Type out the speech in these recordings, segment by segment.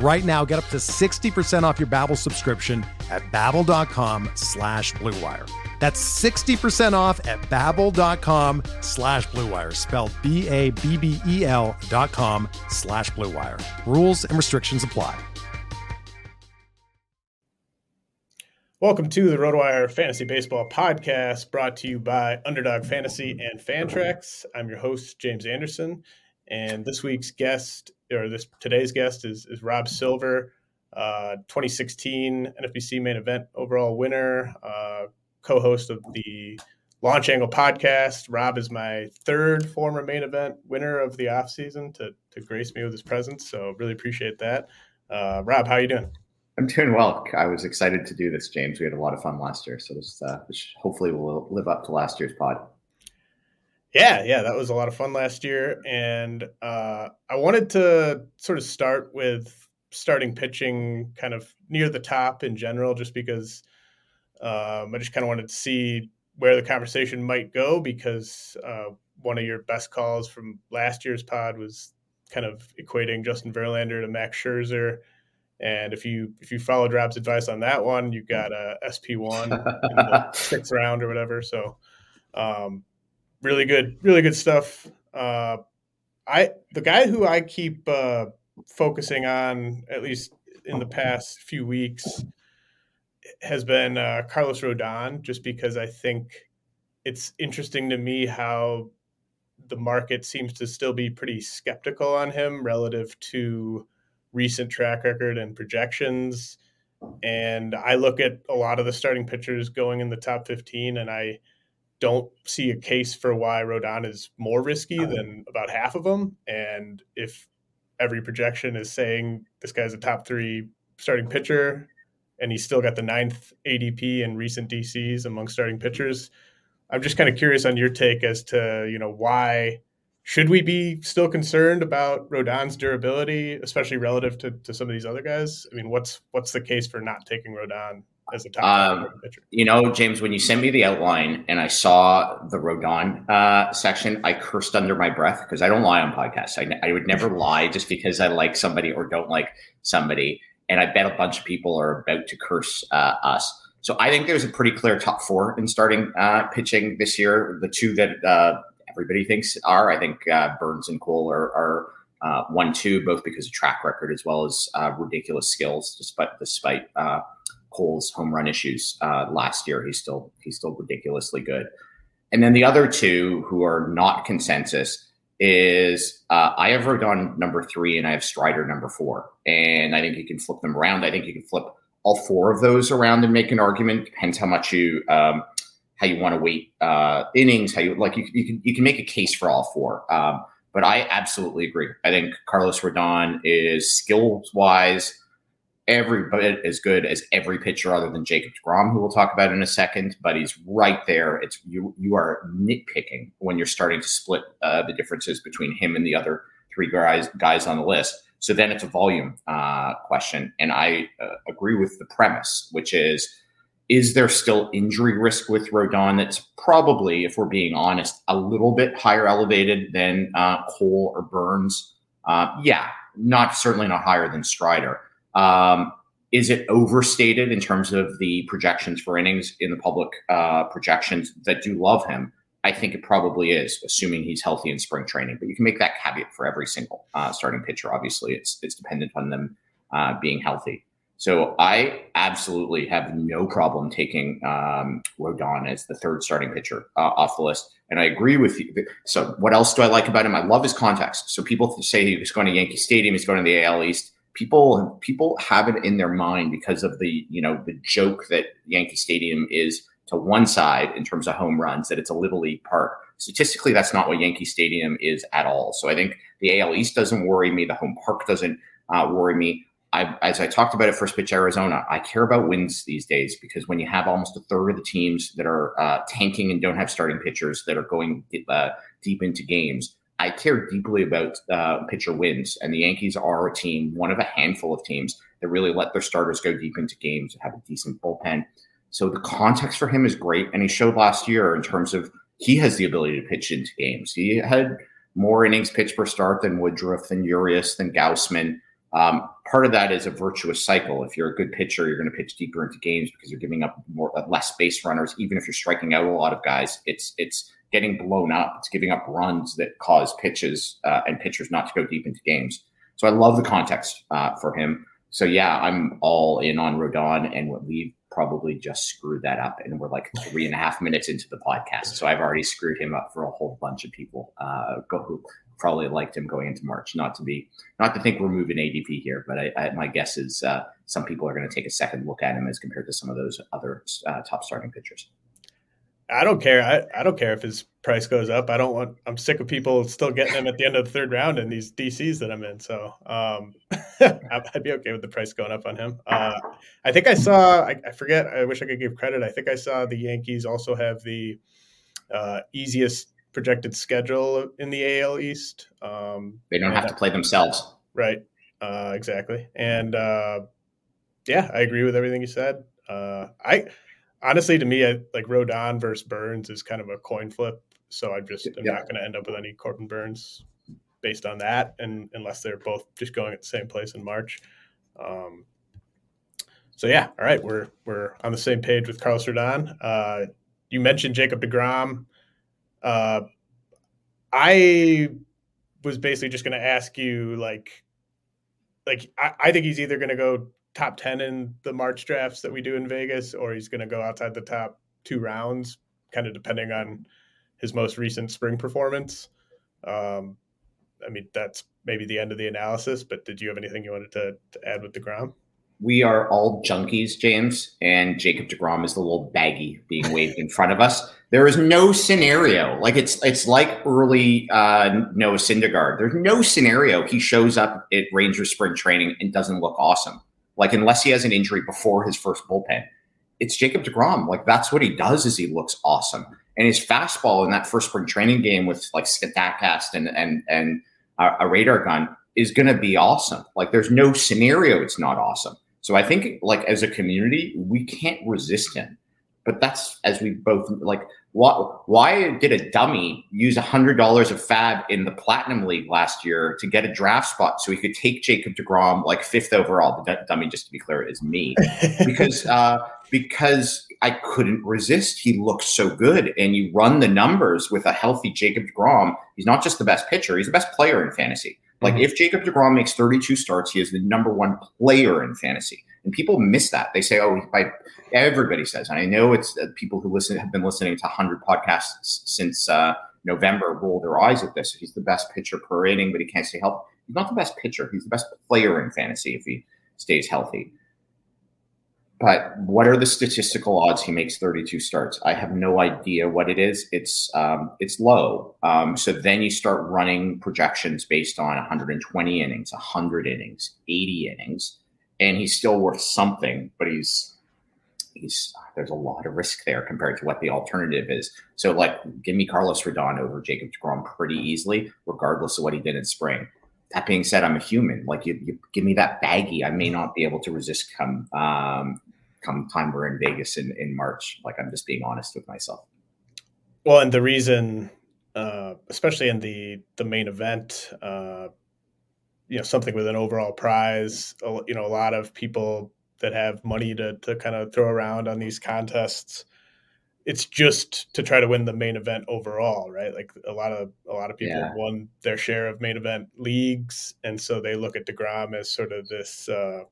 Right now, get up to 60% off your Babbel subscription at babbel.com slash bluewire. That's 60% off at babbel.com slash bluewire, spelled B-A-B-B-E-L dot com slash bluewire. Rules and restrictions apply. Welcome to the RotoWire Fantasy Baseball Podcast, brought to you by Underdog Fantasy and Fantrax. I'm your host, James Anderson, and this week's guest or this today's guest is is Rob Silver, uh, 2016 NFBC main event overall winner, uh, co-host of the Launch Angle podcast. Rob is my third former main event winner of the offseason to to grace me with his presence. So really appreciate that. Uh, Rob, how are you doing? I'm doing well. I was excited to do this, James. We had a lot of fun last year, so this, uh, hopefully will live up to last year's pod. Yeah, yeah, that was a lot of fun last year, and uh, I wanted to sort of start with starting pitching, kind of near the top in general, just because um, I just kind of wanted to see where the conversation might go, because uh, one of your best calls from last year's pod was kind of equating Justin Verlander to Max Scherzer. And if you if you followed Rob's advice on that one, you got a SP one in round or whatever. So um, really good, really good stuff. Uh, I the guy who I keep uh, focusing on, at least in the past few weeks, has been uh, Carlos Rodon, just because I think it's interesting to me how the market seems to still be pretty skeptical on him relative to recent track record and projections. And I look at a lot of the starting pitchers going in the top 15, and I don't see a case for why Rodon is more risky uh-huh. than about half of them. And if every projection is saying this guy's a top three starting pitcher and he's still got the ninth ADP in recent DCs among starting pitchers, I'm just kind of curious on your take as to, you know, why should we be still concerned about Rodon's durability, especially relative to, to some of these other guys? I mean, what's what's the case for not taking Rodon as a top um, pitcher? You know, James, when you sent me the outline and I saw the Rodon uh, section, I cursed under my breath because I don't lie on podcasts. I, I would never lie just because I like somebody or don't like somebody. And I bet a bunch of people are about to curse uh, us. So I think there's a pretty clear top four in starting uh, pitching this year. The two that uh, everybody thinks are, I think uh, Burnes and Cole are, are uh, one, two, both because of track record as well as ridiculous skills, despite despite Cole's home run issues uh, last year. He's still he's still ridiculously good. And then the other two who are not consensus is uh, I have Rodon number three and I have Strider number four. And I think you can flip them around. I think you can flip all four of those around and make an argument. Depends how much you um, how you want to weight uh, innings. How you like you, you can you can make a case for all four. Um, but I absolutely agree. I think Carlos Rodon is skills wise every bit as good as every pitcher other than Jacob DeGrom, who we'll talk about in a second. But he's right there. It's you. You are nitpicking when you're starting to split uh, the differences between him and the other three guys guys on the list. So then it's a volume uh, question, and I uh, agree with the premise, which is. Is there still injury risk with Rodon? That's probably, if we're being honest, a little bit higher elevated than uh, Cole or Burnes? Uh, yeah, not certainly not higher than Strider um, is it overstated in terms of the projections for innings in the public uh, projections that do love him? I think it probably is, assuming he's healthy in spring training. But you can make that caveat for every single uh, starting pitcher. Obviously, it's it's dependent on them uh, being healthy. So I absolutely have no problem taking um, Rodon as the third starting pitcher uh, off the list. And I agree with you. So what else do I like about him? I love his context. So people say he's going to Yankee Stadium, he's going to the AL East. People people have it in their mind because of the you know the joke that Yankee Stadium is to one side in terms of home runs that it's a little league park. Statistically, that's not what Yankee Stadium is at all. So I think the AL East doesn't worry me. The home park doesn't uh, worry me. I, as I talked about at First Pitch Arizona, I care about wins these days because when you have almost a third of the teams that are uh, tanking and don't have starting pitchers that are going uh, deep into games, I care deeply about uh, pitcher wins. And the Yankees are a team, one of a handful of teams that really let their starters go deep into games and have a decent bullpen. So the context for him is great. And he showed last year in terms of he has the ability to pitch into games. He had more innings pitched per start than Woodruff, than Urias, than Gausman. Um, part of that is a virtuous cycle. If you're a good pitcher, you're going to pitch deeper into games because you're giving up more less base runners. Even if you're striking out a lot of guys, it's it's getting blown up. It's giving up runs that cause pitches uh, and pitchers not to go deep into games. So I love the context uh, for him. So yeah, I'm all in on Rodon, and we've probably just screwed that up, and we're like three and a half minutes into the podcast. So I've already screwed him up for a whole bunch of people uh, who probably liked him going into March. Not to be, not to think we're moving ADP here, but I, I, my guess is uh, some people are going to take a second look at him as compared to some of those other uh, top starting pitchers. I don't care. I, I don't care if his price goes up. I don't want. I'm sick of people still getting him at the end of the third round in these DCs that I'm in. So um, I'd be okay with the price going up on him. Uh, I think I saw. I, I, forget. I wish I could give credit. I think I saw the Yankees also have the uh, easiest projected schedule in the AL East. Um, they don't have to play themselves. Right. Uh, exactly. And uh, yeah, I agree with everything you said. Uh, I honestly, to me, I, like Rodon versus Burnes is kind of a coin flip. So I'm just I'm yeah. not going to end up with any Corbin Burnes based on that, and unless they're both just going at the same place in March. Um, so yeah, all right, we're we're on the same page with Carlos Rodon. Uh, you mentioned Jacob Degrom. Uh, I was basically just going to ask you, like, like I, I think he's either going to go top ten in the March drafts that we do in Vegas, or he's going to go outside the top two rounds, kind of depending on his most recent spring performance. Um, I mean, that's maybe the end of the analysis. But did you have anything you wanted to, to add with Degrom? we are all junkies, James, and Jacob DeGrom is the little baggie being waved in front of us. There is no scenario like it's it's like early uh, Noah Syndergaard. There's no scenario he shows up at Rangers spring training and doesn't look awesome. Like unless he has an injury before his first bullpen, it's Jacob Degrom. Like that's what he does is he looks awesome. And his fastball in that first spring training game with like Statcast and and and a, a radar gun is going to be awesome. Like there's no scenario it's not awesome. So I think like as a community, we can't resist him. But that's as we both like why, why did a dummy use a hundred dollars of FAAB in the platinum league last year to get a draft spot so he could take Jacob DeGrom like fifth overall? The dummy, just to be clear, is me because uh, because I couldn't resist. He looks so good, and you run the numbers with a healthy Jacob DeGrom. He's not just the best pitcher; he's the best player in fantasy. Like mm-hmm. if Jacob DeGrom makes 32 starts, he is the number one player in fantasy. And people miss that. They say, oh, by everybody says, and I know it's uh, people who listen have been listening to 100 podcasts since uh, November roll their eyes at this. He's the best pitcher per inning, but he can't stay healthy. He's not the best pitcher. He's the best player in fantasy if he stays healthy. But what are the statistical odds he makes 32 starts? I have no idea what it is. It's um, it's low. Um, so then you start running projections based on 120 innings, 100 innings, 80 innings, and he's still worth something. But he's he's there's a lot of risk there compared to what the alternative is. So like, give me Carlos Rodon over Jacob Degrom pretty easily, regardless of what he did in spring. That being said, I'm a human. Like you, you give me that baggy, I may not be able to resist come um, come time we're in Vegas in, in March. Like I'm just being honest with myself. Well, and the reason, uh, especially in the the main event, uh, you know, something with an overall prize. You know, a lot of people that have money to to kind of throw around on these contests. It's just to try to win the main event overall, right? Like a lot of a lot of people yeah. won their share of main event leagues, and so they look at Degrom as sort of this. Uh,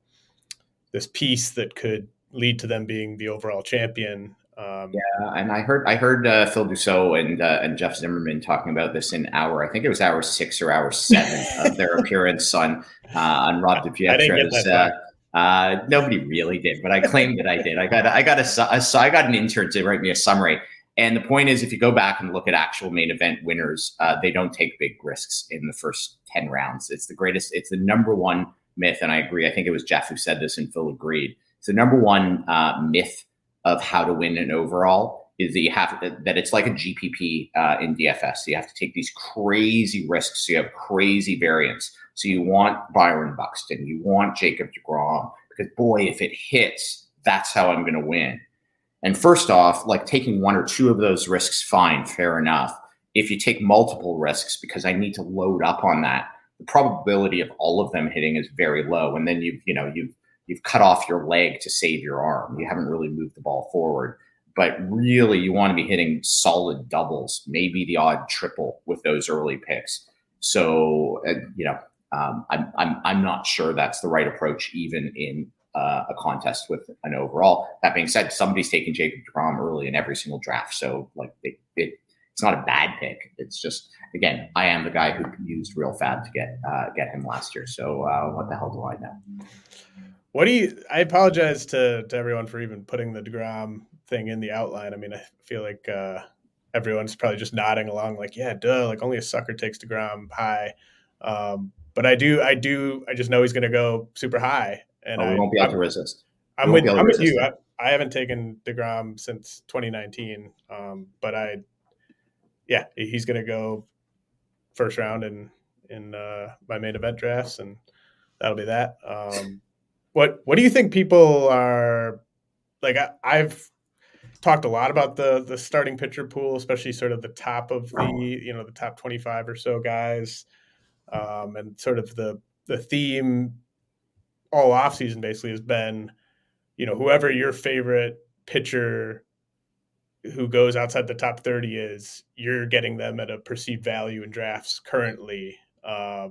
this piece that could lead to them being the overall champion. Um, yeah, and I heard I heard uh, Phil Dussault and uh, and Jeff Zimmerman talking about this in hour I think it was hour six or hour seven of their appearance on uh, on Rob DiPietro's. Uh, uh, nobody really did, but I claimed that I did. I got I got a, a I got an intern to write me a summary. And the point is, if you go back and look at actual main event winners, uh, they don't take big risks in the first ten rounds. It's the greatest. It's the number one myth, and I agree. I think it was Jeff who said this, and Phil agreed. The number one myth of how to win an overall is that you have to, that it's like a GPP uh, in DFS. So you have to take these crazy risks. So you have crazy variance. So you want Byron Buxton, you want Jacob DeGrom, because boy, if it hits, that's how I'm going to win. And first off, like taking one or two of those risks, fine, fair enough. If you take multiple risks, because I need to load up on that, the probability of all of them hitting is very low. And then you've, you know, you've you've cut off your leg to save your arm. You haven't really moved the ball forward. But really, you want to be hitting solid doubles, maybe the odd triple with those early picks. So, uh, you know, um, I'm, I'm, I'm not sure that's the right approach, even in uh, a contest with an overall. That being said, somebody's taking Jacob DeGrom early in every single draft. So, like, it, it, it's not a bad pick. It's just, again, I am the guy who used Real Fab to get uh, get him last year. So, uh, what the hell do I know? What do you? I apologize to to everyone for even putting the Degrom thing in the outline. I mean, I feel like uh, everyone's probably just nodding along, like, yeah, duh, like only a sucker takes Degrom high. Um, but I do, I do, I just know he's going to go super high, and oh, we I won't be able to resist. I'm with, I'm with you. I, I, haven't taken Degrom since 2019, um, but I, yeah, he's going to go first round in in uh, my main event drafts, and that'll be that. Um, what What do you think people are like? I, I've talked a lot about the the starting pitcher pool, especially sort of the top of the you know the top twenty five or so guys, um, and sort of the the theme all off season basically has been, you know, whoever your favorite pitcher who goes outside the top 30 is, you're getting them at a perceived value in drafts currently. Uh,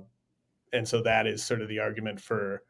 and so that is sort of the argument for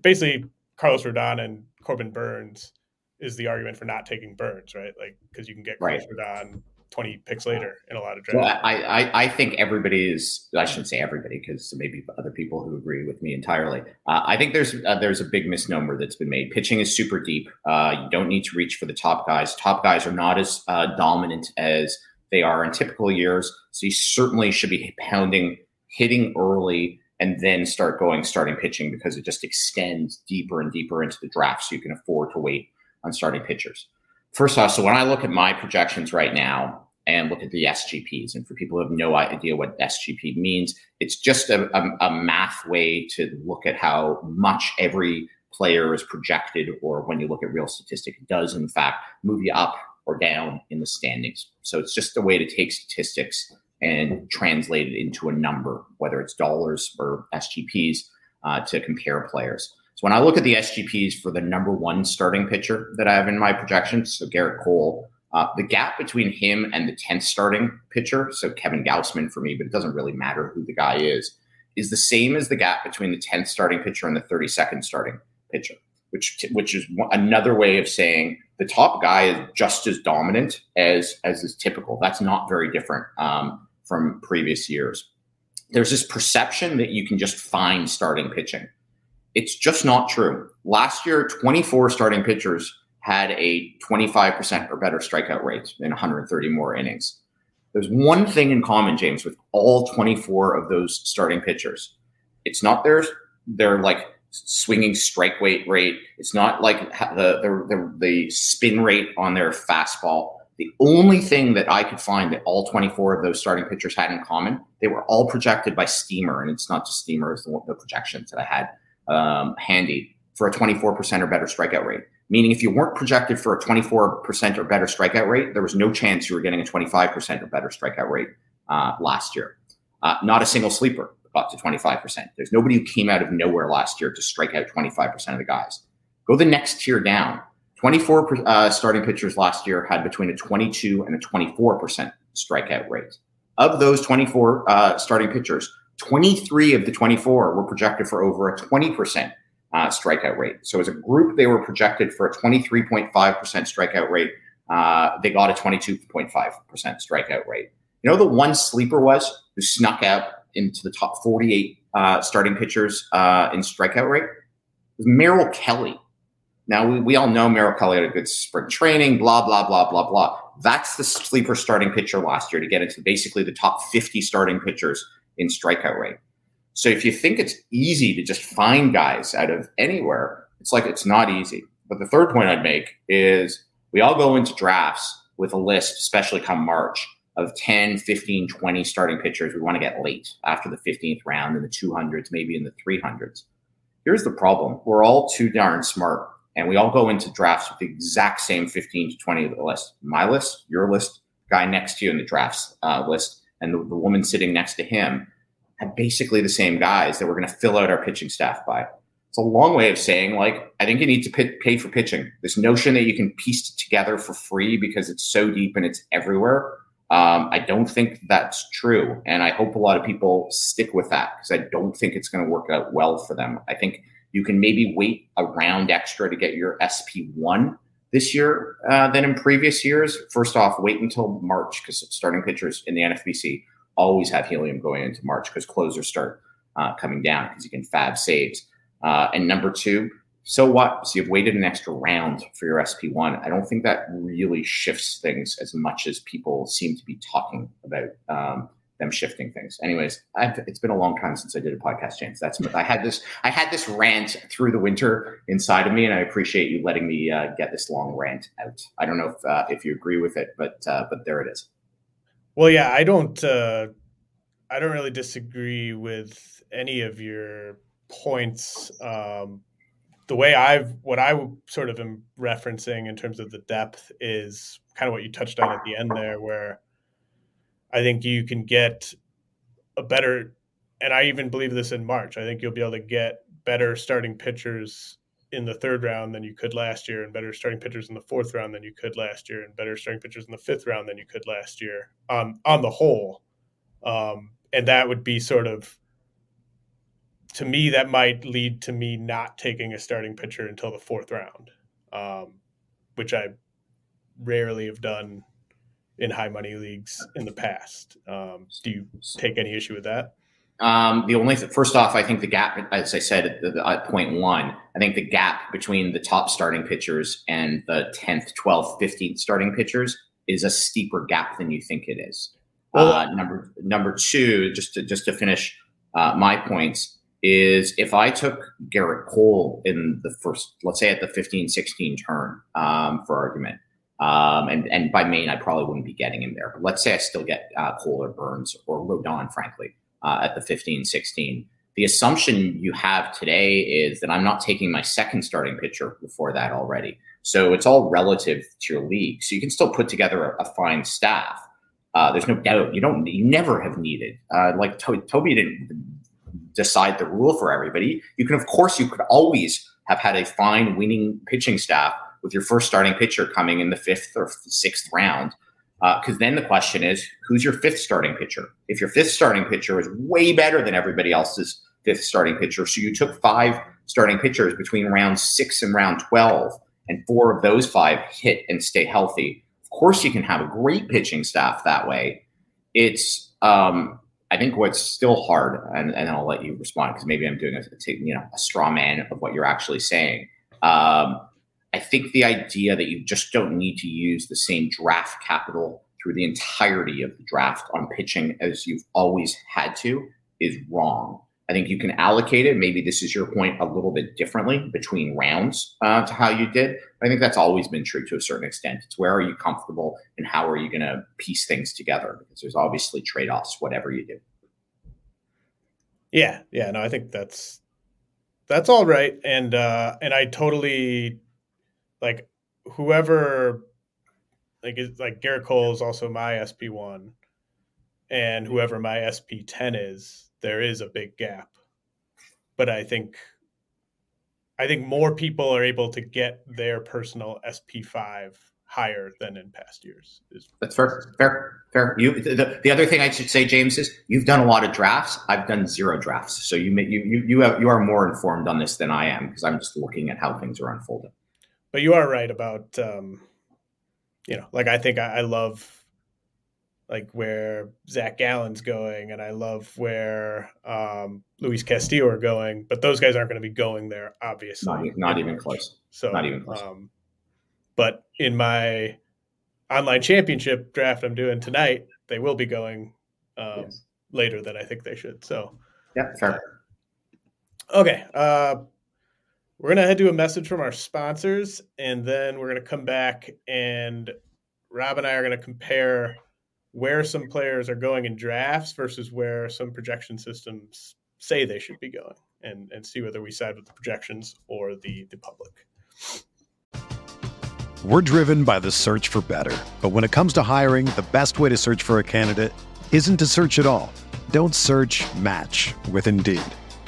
basically Carlos Rodon and Corbin Burnes is the argument for not taking Burnes, right? Like because you can get Carlos right. Rodon 20 picks later in a lot of drafts. Well, I, I, I think everybody is, I shouldn't say everybody because there may be other people who agree with me entirely. Uh, I think there's uh, there's a big misnomer that's been made. Pitching is super deep. Uh, you don't need to reach for the top guys. Top guys are not as uh, dominant as they are in typical years. So you certainly should be pounding, hitting early, and then start going starting pitching because it just extends deeper and deeper into the draft so you can afford to wait on starting pitchers. First off, so when I look at my projections right now and look at the SGPs, and for people who have no idea what SGP means, it's just a, a, a math way to look at how much every player is projected, or when you look at real statistic, it does in fact move you up or down in the standings. So it's just a way to take statistics and translate it into a number, whether it's dollars or SGPs, uh, to compare players. So when I look at the SGPs for the number one starting pitcher that I have in my projections, so Gerrit Cole, uh, the gap between him and the 10th starting pitcher, so Kevin Gausman for me, but it doesn't really matter who the guy is, is the same as the gap between the 10th starting pitcher and the 32nd starting pitcher, which which is another way of saying the top guy is just as dominant as as is typical. That's not very different. Um, from previous years. There's this perception that you can just find starting pitching. It's just not true. Last year, 24 starting pitchers had a 25% or better strikeout rate in 130 more innings. There's one thing in common, James, with all 24 of those starting pitchers. It's not their their like swinging strike weight rate. It's not like the the, the, the spin rate on their fastball. The only thing that I could find that all 24 of those starting pitchers had in common, they were all projected by Steamer, and it's not just Steamer, it's the, the projections that I had um, handy for a 24% or better strikeout rate. Meaning, if you weren't projected for a 24% or better strikeout rate, there was no chance you were getting a 25% or better strikeout rate uh, last year. Uh, not a single sleeper got to 25%. There's nobody who came out of nowhere last year to strike out 25% of the guys. Go the next tier down. 24 uh, starting pitchers last year had between a 22 and a 24% strikeout rate. Of those 24 uh, starting pitchers, 23 of the 24 were projected for over a 20% uh, strikeout rate. So as a group, they were projected for a 23.5% strikeout rate. Uh, they got a 22.5% strikeout rate. You know, the one sleeper was who snuck out into the top 48 uh, starting pitchers uh, in strikeout rate was Merrill Kelly. Now, we, we all know Merrill had a good spring training, blah, blah, blah, blah, blah. That's the sleeper starting pitcher last year to get into basically the top 50 starting pitchers in strikeout rate. So if you think it's easy to just find guys out of anywhere, it's like it's not easy. But the third point I'd make is we all go into drafts with a list, especially come March, of 10, 15, 20 starting pitchers we want to get late after the 15th round in the 200s, maybe in the 300s. Here's the problem we're all too darn smart and we all go into drafts with the exact same 15 to 20 of the list. My list, your list, guy next to you in the drafts uh, list, and the, the, woman sitting next to him had basically the same guys that we're going to fill out our pitching staff by. It's a long way of saying, like, I think you need to pay, pay for pitching. This notion that you can piece it together for free because it's so deep and it's everywhere. Um, I don't think that's true. And I hope a lot of people stick with that because I don't think it's going to work out well for them. I think you can maybe wait a round extra to get your SP1 this year uh, than in previous years. First off, wait until March because starting pitchers in the NFBC always have helium going into March because closers start uh, coming down because you can fab saves. Uh, and number two, so what? So you've waited an extra round for your SP1. I don't think that really shifts things as much as people seem to be talking about. Um, them shifting things. Anyways, I've, it's been a long time since I did a podcast, James. That's I had this I had this rant through the winter inside of me, and I appreciate you letting me uh, get this long rant out. I don't know if uh, if you agree with it, but uh, but there it is. Well, yeah, I don't uh, I don't really disagree with any of your points. Um, the way I've what I sort of am referencing in terms of the depth is kind of what you touched on at the end there, where I think you can get a better, and I even believe this in March. I think you'll be able to get better starting pitchers in the third round than you could last year, and better starting pitchers in the fourth round than you could last year, and better starting pitchers in the fifth round than you could last year on on the whole. Um, and that would be sort of to me that might lead to me not taking a starting pitcher until the fourth round, um, which I rarely have done in high money leagues in the past. Um, do you take any issue with that? Um, the only th- first off, I think the gap, as I said at, the, at point one, I think the gap between the top starting pitchers and the 10th, 12th, 15th starting pitchers is a steeper gap than you think it is. Well, uh, number number two, just to just to finish uh, my points, is if I took Gerrit Cole in the first, let's say at the 15, 16 turn, um, for argument, um, and, and by Maine, I probably wouldn't be getting him there. But let's say I still get uh, Cole or Burnes or Rodon, frankly, uh, at the 15 16. The assumption you have today is that I'm not taking my second starting pitcher before that already. So it's all relative to your league. So you can still put together a, a fine staff. Uh, there's no doubt you don't you never have needed uh, like to- Toby didn't decide the rule for everybody. You can of course you could always have had a fine winning pitching staff with your first starting pitcher coming in the fifth or sixth round. Because uh, then the question is, who's your fifth starting pitcher? If your fifth starting pitcher is way better than everybody else's fifth starting pitcher, so you took five starting pitchers between round six and round 12, and four of those five hit and stay healthy. Of course, you can have a great pitching staff that way. It's, um, I think what's still hard, and, and I'll let you respond because maybe I'm doing a, you know, a straw man of what you're actually saying. Um, I think the idea that you just don't need to use the same draft capital through the entirety of the draft on pitching as you've always had to is wrong. I think you can allocate it. Maybe this is your point a little bit differently between rounds uh, to how you did. I think that's always been true to a certain extent. It's where are you comfortable and how are you going to piece things together? Because there's obviously trade offs, whatever you do. Yeah, yeah, no, I think that's that's all right, and uh, and I totally like whoever like is like Gerrit Cole is also my SP one, and whoever my SP ten is, there is a big gap. But I think I think more people are able to get their personal SP five higher than in past years. That's fair, fair, fair. You the, the other thing I should say, James, is you've done a lot of drafts. I've done zero drafts, so you may, you you you, have, you are more informed on this than I am because I'm just looking at how things are unfolding. But you are right about um, you know, like I think I, I love like where Zach Gallen's going, and I love where um, Luis Castillo are going, but those guys aren't going to be going there, obviously. Not, not even close. So not even close. Um, but in my online championship draft I'm doing tonight, they will be going um, yes. later than I think they should. So, yeah, fair. Okay. Uh, we're going to head to a message from our sponsors, and then we're going to come back and Rob and I are going to compare where some players are going in drafts versus where some projection systems say they should be going and, and see whether we side with the projections or the, the public. We're driven by the search for better. But when it comes to hiring, the best way to search for a candidate isn't to search at all. Don't search match with Indeed.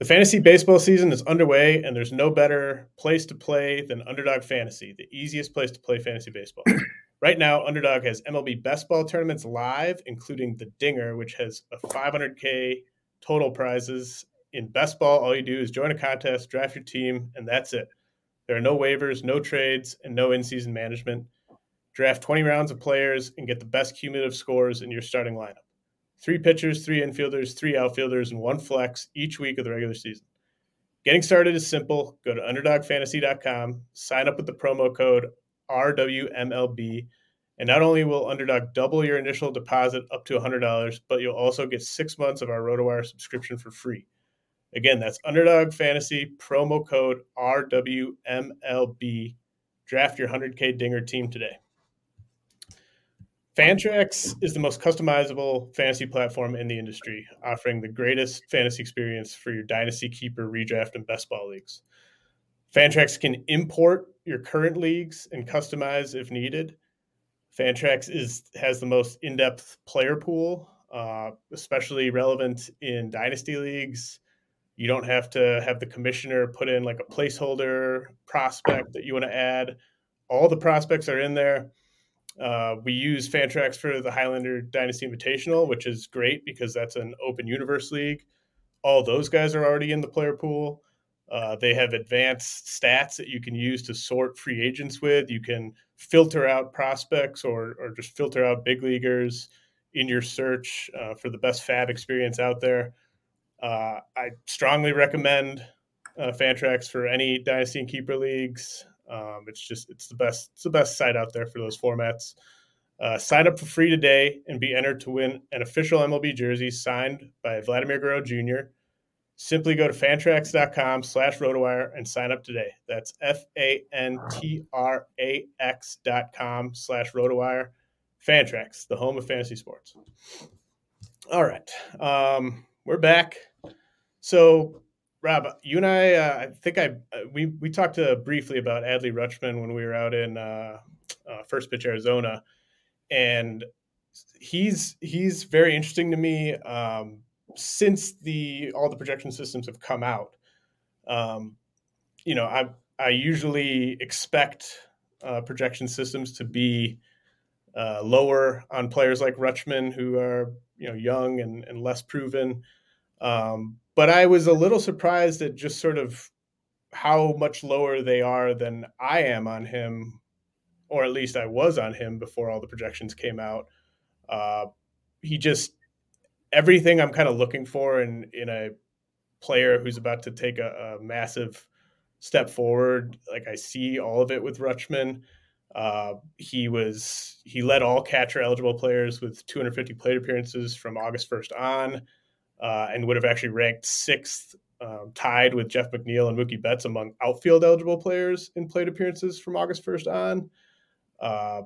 The fantasy baseball season is underway, and there's no better place to play than Underdog Fantasy, the easiest place to play fantasy baseball. right now, Underdog has MLB best ball tournaments live, including the Dinger, which has a 500K total prizes. In best ball, all you do is join a contest, draft your team, and that's it. There are no waivers, no trades, and no in season management. Draft 20 rounds of players and get the best cumulative scores in your starting lineup three pitchers, three infielders, three outfielders, and one flex each week of the regular season. Getting started is simple. Go to underdogfantasy.com, sign up with the promo code RWMLB, and not only will Underdog double your initial deposit up to $100, but you'll also get six months of our RotoWire subscription for free. Again, that's Underdog Fantasy, promo code RWMLB. Draft your 100K Dinger team today. Fantrax is the most customizable fantasy platform in the industry, offering the greatest fantasy experience for your dynasty keeper, redraft, and best ball leagues. Fantrax can import your current leagues and customize if needed. Fantrax is has the most in-depth player pool, uh, especially relevant in dynasty leagues. You don't have to have the commissioner put in like a placeholder prospect that you want to add. All the prospects are in there uh, we use Fantrax for the Highlander Dynasty Invitational, which is great because that's an open universe league. All those guys are already in the player pool. Uh, they have advanced stats that you can use to sort free agents with. You can filter out prospects or, or just filter out big leaguers in your search uh, for the best FAAB experience out there. Uh, I strongly recommend uh, Fantrax for any dynasty and keeper leagues. Um, it's just it's the best it's the best site out there for those formats. Uh, sign up for free today and be entered to win an official MLB jersey signed by Vladimir Guerrero Jr. Simply go to fantrax.com slash rotowire and sign up today. That's F A N T R A X dot com slash rotowire. Fantrax, the home of fantasy sports. All right. Um, we're back. So, Rob, you and I, uh, I think I uh, we we talked uh, briefly about Adley Rutschman when we were out in uh, uh, First Pitch Arizona, and he's he's very interesting to me. Um, since the all the projection systems have come out, um, you know, I I usually expect uh, projection systems to be lower on players like Rutschman, who are you know young and, and less proven. Um, but I was a little surprised at just sort of how much lower they are than I am on him, or at least I was on him before all the projections came out. Uh, he just everything I'm kind of looking for in in a player who's about to take a, a massive step forward. Like I see all of it with Rutschman. Uh, he was he led all catcher eligible players with 250 plate appearances from August 1st on, uh, and would have actually ranked sixth, um, tied with Jeff McNeil and Mookie Betts among outfield eligible players in plate appearances from August 1st on. Uh,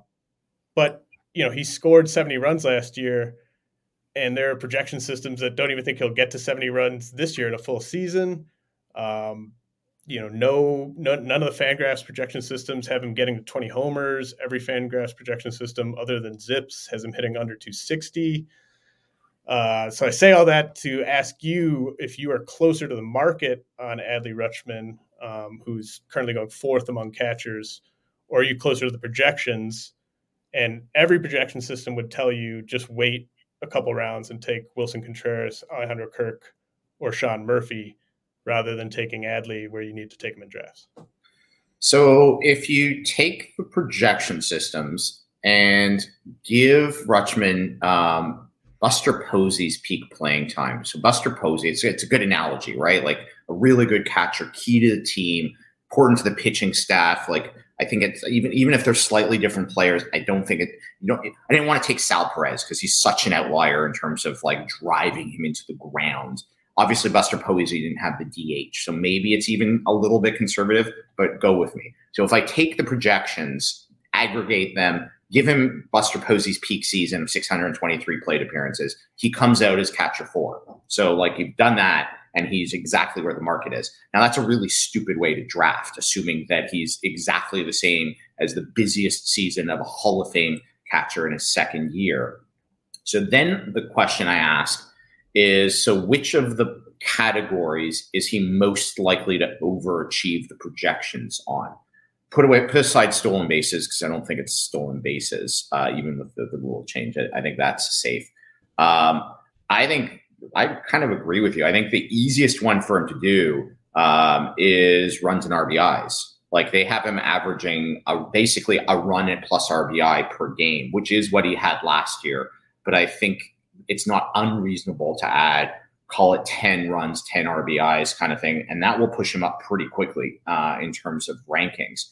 but you know he scored 70 runs last year and there are projection systems that don't even think he'll get to 70 runs this year in a full season. Um, you know, no, no, none of the Fangraphs projection systems have him getting to 20 homers. Every Fangraphs projection system, other than Zips, has him hitting under 260. Uh, so I say all that to ask you if you are closer to the market on Adley Rutschman, um, who's currently going fourth among catchers, or are you closer to the projections? And every projection system would tell you just wait a couple rounds and take Willson Contreras, Alejandro Kirk, or Sean Murphy rather than taking Adley where you need to take him in drafts? So if you take the projection systems and give Rutschman um, Buster Posey's peak playing time. So Buster Posey, it's, it's a good analogy, right? Like a really good catcher, key to the team, important to the pitching staff. Like I think it's even even if they're slightly different players, I don't think it. You know, I didn't want to take Sal Perez because he's such an outlier in terms of like driving him into the ground. Obviously, Buster Posey didn't have the DH, so maybe it's even a little bit conservative. But go with me. So if I take the projections, aggregate them, give him Buster Posey's peak season of 623 plate appearances, he comes out as catcher four. So like you've done that and he's exactly where the market is. Now, that's a really stupid way to draft, assuming that he's exactly the same as the busiest season of a Hall of Fame catcher in his second year. So then the question I ask is so which of the categories is he most likely to overachieve the projections on? Put away, put aside stolen bases because I don't think it's stolen bases, uh, even with the, the rule change. I, I think that's safe. Um, I think I kind of agree with you. I think the easiest one for him to do um, is runs and RBIs. Like they have him averaging a, basically a run at plus RBI per game, which is what he had last year. But I think it's not unreasonable to add, call it 10 runs, 10 RBIs kind of thing. And that will push him up pretty quickly uh, in terms of rankings.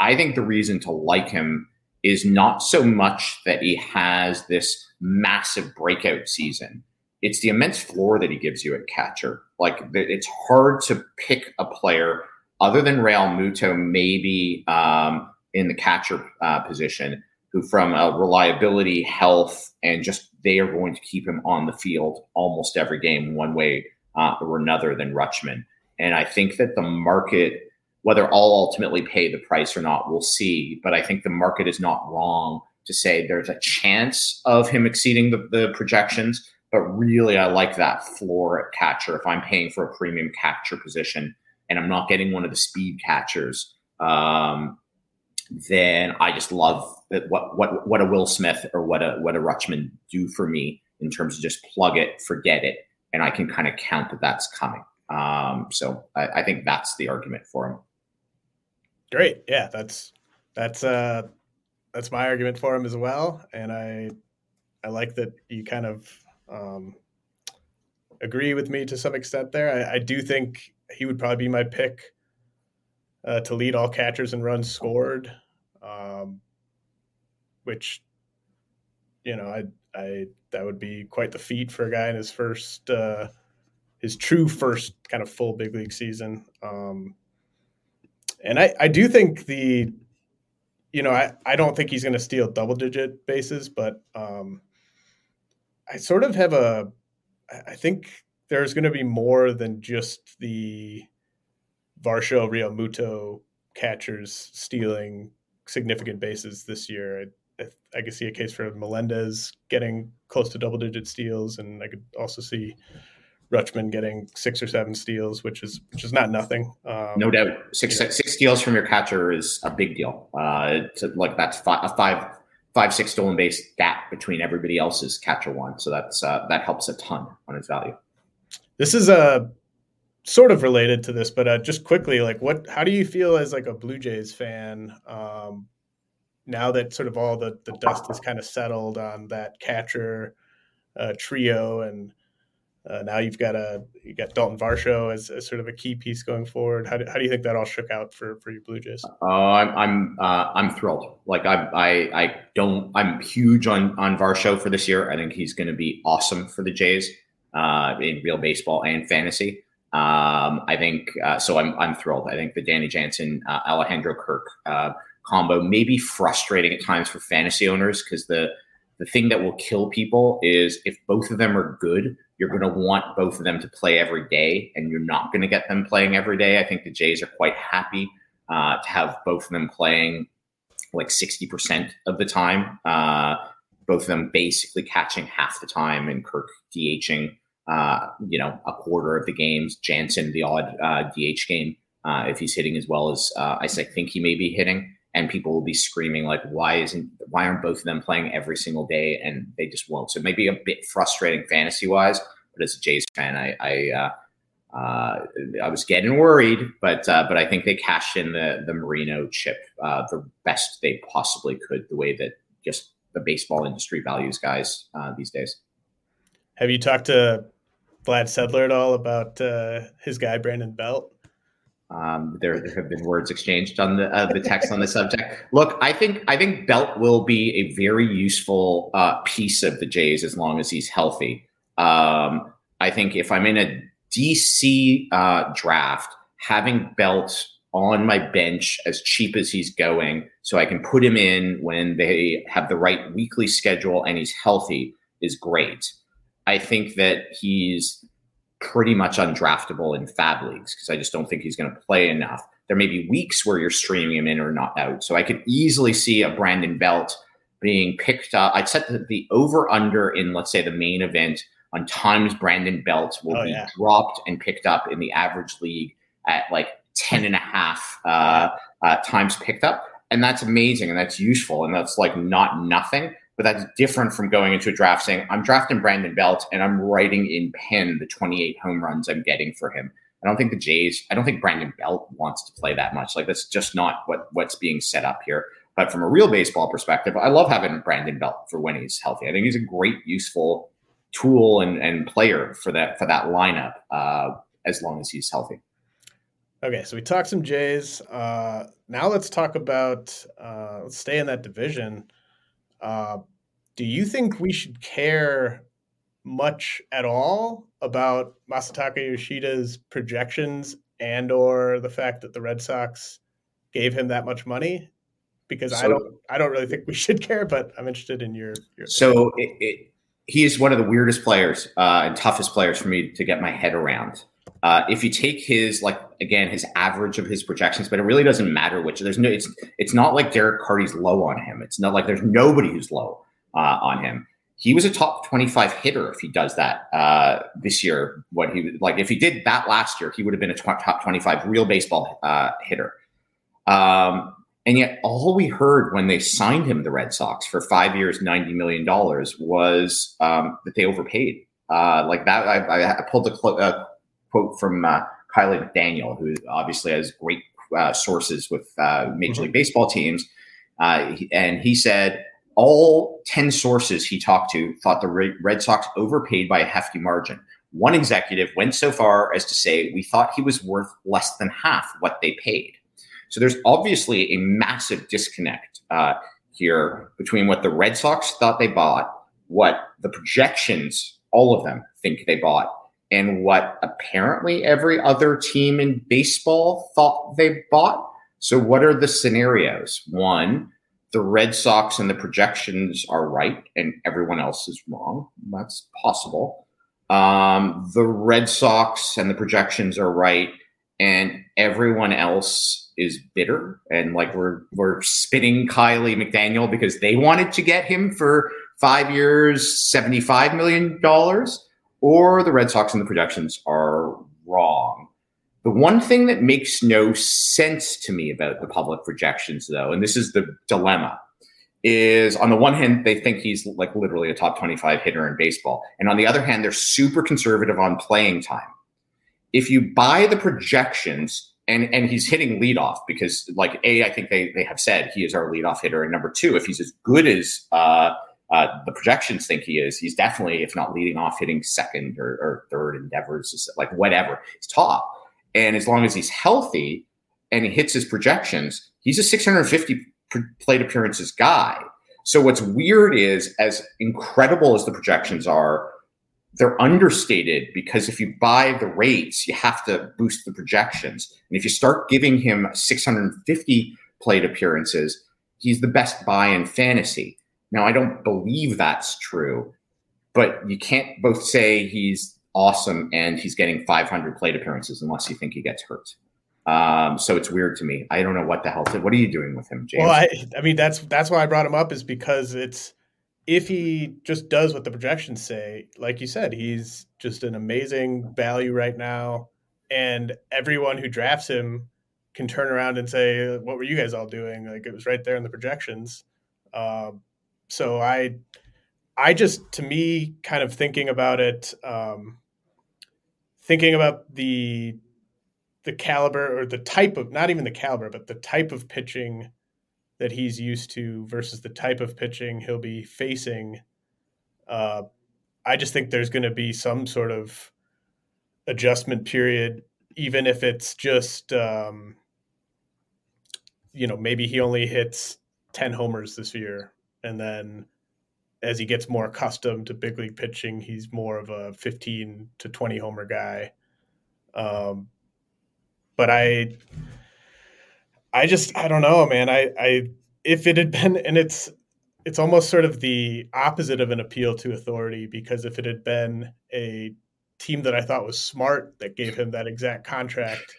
I think the reason to like him is not so much that he has this massive breakout season it's the immense floor that he gives you at catcher. Like it's hard to pick a player other than Realmuto, maybe um, in the catcher uh, position, who from a reliability, health, and just they are going to keep him on the field almost every game, one way uh, or another, than Rutschman. And I think that the market, whether I'll ultimately pay the price or not, we'll see. But I think the market is not wrong to say there's a chance of him exceeding the, the projections but really, I like that floor at catcher. If I'm paying for a premium catcher position and I'm not getting one of the speed catchers, um, then I just love what what what a Will Smith or what a what a Rutschman do for me in terms of just plug it, forget it, and I can kind of count that that's coming. Um, so I, I think that's the argument for him. Great, yeah, that's that's uh, that's my argument for him as well, and I I like that you kind of um, agree with me to some extent there. I, I, do think he would probably be my pick uh, to lead all catchers and runs scored, um, which you know I I that would be quite the feat for a guy in his first uh, his true first kind of full big league season. Um, and I I do think the you know I I don't think he's going to steal double digit bases, but um, I sort of have a I think there's going to be more than just the Varsho Realmuto catchers stealing significant bases this year. I, I, I could see a case for Melendez getting close to double digit steals, and I could also see Rutschman getting six or seven steals, which is which is not nothing. Um, no doubt, six six steals from your catcher is a big deal. Uh, like that's five, a five five six stolen base gap between everybody else's catcher one, so that's uh, that helps a ton on his value. This is a sort of related to this, but uh, just quickly, like what? How do you feel as like a Blue Jays fan um, now that sort of all the the dust has kind of settled on that catcher uh, trio, and uh, now you've got a you got Dalton Varsho as, as, sort of a key piece going forward. How do, how do you think that all shook out for for you Blue Jays? Uh, I'm I'm uh, I'm thrilled. Like I I I don't I'm huge on on Varsho for this year. I think he's going to be awesome for the Jays uh, in real baseball and fantasy. Um, I think uh, so. I'm I'm thrilled. I think the Danny Jansen, Alejandro Kirk combo may be frustrating at times for fantasy owners because the the thing that will kill people is if both of them are good, you're going to want both of them to play every day, and you're not going to get them playing every day. I think the Jays are quite happy uh, to have both of them playing like 60% of the time. Uh, both of them basically catching half the time, and Kirk DHing uh, you know, a quarter of the games. Jansen, the odd uh, DH game, uh, if he's hitting as well as uh, I think he may be hitting, and people will be screaming like, "Why isn't? Why aren't both of them playing every single day?" And they just won't. So maybe a bit frustrating fantasy wise, but as a Jays fan, I I, uh, uh, I was getting worried, but uh, but I think they cashed in the the Moreno chip uh, the best they possibly could, the way that just the baseball industry values guys uh, these days. Have you talked to Vlad Sedler at all about uh, his guy Brandon Belt? Um, there, there have been words exchanged on the uh, the text on the subject. Look, I think I think Belt will be a very useful uh, piece of the Jays as long as he's healthy. Um, I think if I'm in a DC uh, draft, having Belt on my bench as cheap as he's going, so I can put him in when they have the right weekly schedule and he's healthy, is great. I think that he's pretty much undraftable in FAAB leagues because I just don't think he's going to play enough. There may be weeks where you're streaming him in or not out. So I could easily see a Brandon Belt being picked up. I'd set the, the over under in, let's say, the main event on times Brandon Belt will oh, be yeah. dropped and picked up in the average league at like 10 and a half uh, uh, times picked up. And that's amazing and that's useful and that's like not nothing but that's different from going into a draft saying, I'm drafting Brandon Belt and I'm writing in pen the 28 home runs I'm getting for him. I don't think the Jays, I don't think Brandon Belt wants to play that much. Like that's just not what what's being set up here. But from a real baseball perspective, I love having Brandon Belt for when he's healthy. I think he's a great, useful tool and, and player for that for that lineup uh, as long as he's healthy. Okay, so we talked some Jays. Uh, now let's talk about uh, let's stay in that division. Uh, do you think we should care much at all about Masataka Yoshida's projections and or the fact that the Red Sox gave him that much money? Because so, I don't, I don't really think we should care, but I'm interested in your. your so it, it, he is one of the weirdest players uh, and toughest players for me to get my head around. Uh, if you take his like again his average of his projections, but it really doesn't matter which. There's no. It's it's not like Derek Carty's low on him. It's not like there's nobody who's low uh, on him. He was a top 25 hitter if he does that uh, this year. What he like if he did that last year, he would have been a top 25 real baseball uh, hitter. Um, and yet, all we heard when they signed him, the Red Sox, for five years, $90 million, was um, that they overpaid. Uh, like that, I, I pulled the cl- uh, quote from uh, Kiley McDaniel, who obviously has great uh, sources with uh, Major mm-hmm. League Baseball teams. Uh, and he said all 10 sources he talked to thought the Red Sox overpaid by a hefty margin. One executive went so far as to say, We thought he was worth less than half what they paid. So there's obviously a massive disconnect uh, here between what the Red Sox thought they bought, what the projections, all of them, think they bought, and what apparently every other team in baseball thought they bought. So, what are the scenarios? One, the Red Sox and the projections are right and everyone else is wrong. That's possible. Um, the Red Sox and the projections are right and everyone else is bitter and like we're we're spitting Kiley McDaniel because they wanted to get him for five years, seventy-five million dollars, or the Red Sox and the projections are wrong. The one thing that makes no sense to me about the public projections, though, and this is the dilemma, is on the one hand, they think he's like literally a top 25 hitter in baseball. And on the other hand, they're super conservative on playing time. If you buy the projections and, and he's hitting leadoff because, like, A, I think they, they have said he is our leadoff hitter. And number two, if he's as good as uh, uh, the projections think he is, he's definitely, if not leading off, hitting second or, or third endeavors, like whatever. He's top. And as long as he's healthy and he hits his projections, he's a 650 plate appearances guy. So what's weird is, as incredible as the projections are, they're understated because if you buy the rates, you have to boost the projections. And if you start giving him 650 plate appearances, he's the best buy in fantasy. Now, I don't believe that's true, but you can't both say he's awesome and he's getting 500 plate appearances unless you think he gets hurt. Um, so it's weird to me. I don't know what the hell. What are you doing with him, James? Well, I, I mean, that's that's why I brought him up is because it's if he just does what the projections say, like you said, he's just an amazing value right now, and everyone who drafts him can turn around and say, "What were you guys all doing?" Like it was right there in the projections. Um, so I, I just to me, kind of thinking about it. Um, thinking about the the caliber or the type of not even the caliber but the type of pitching that he's used to versus the type of pitching he'll be facing uh, i just think there's going to be some sort of adjustment period even if it's just um, you know maybe he only hits 10 homers this year and then as he gets more accustomed to big league pitching, he's more of a 15 to 20 homer guy. Um, but I, I just, I don't know, man. I, I, if it had been, and it's, it's almost sort of the opposite of an appeal to authority because if it had been a team that I thought was smart that gave him that exact contract,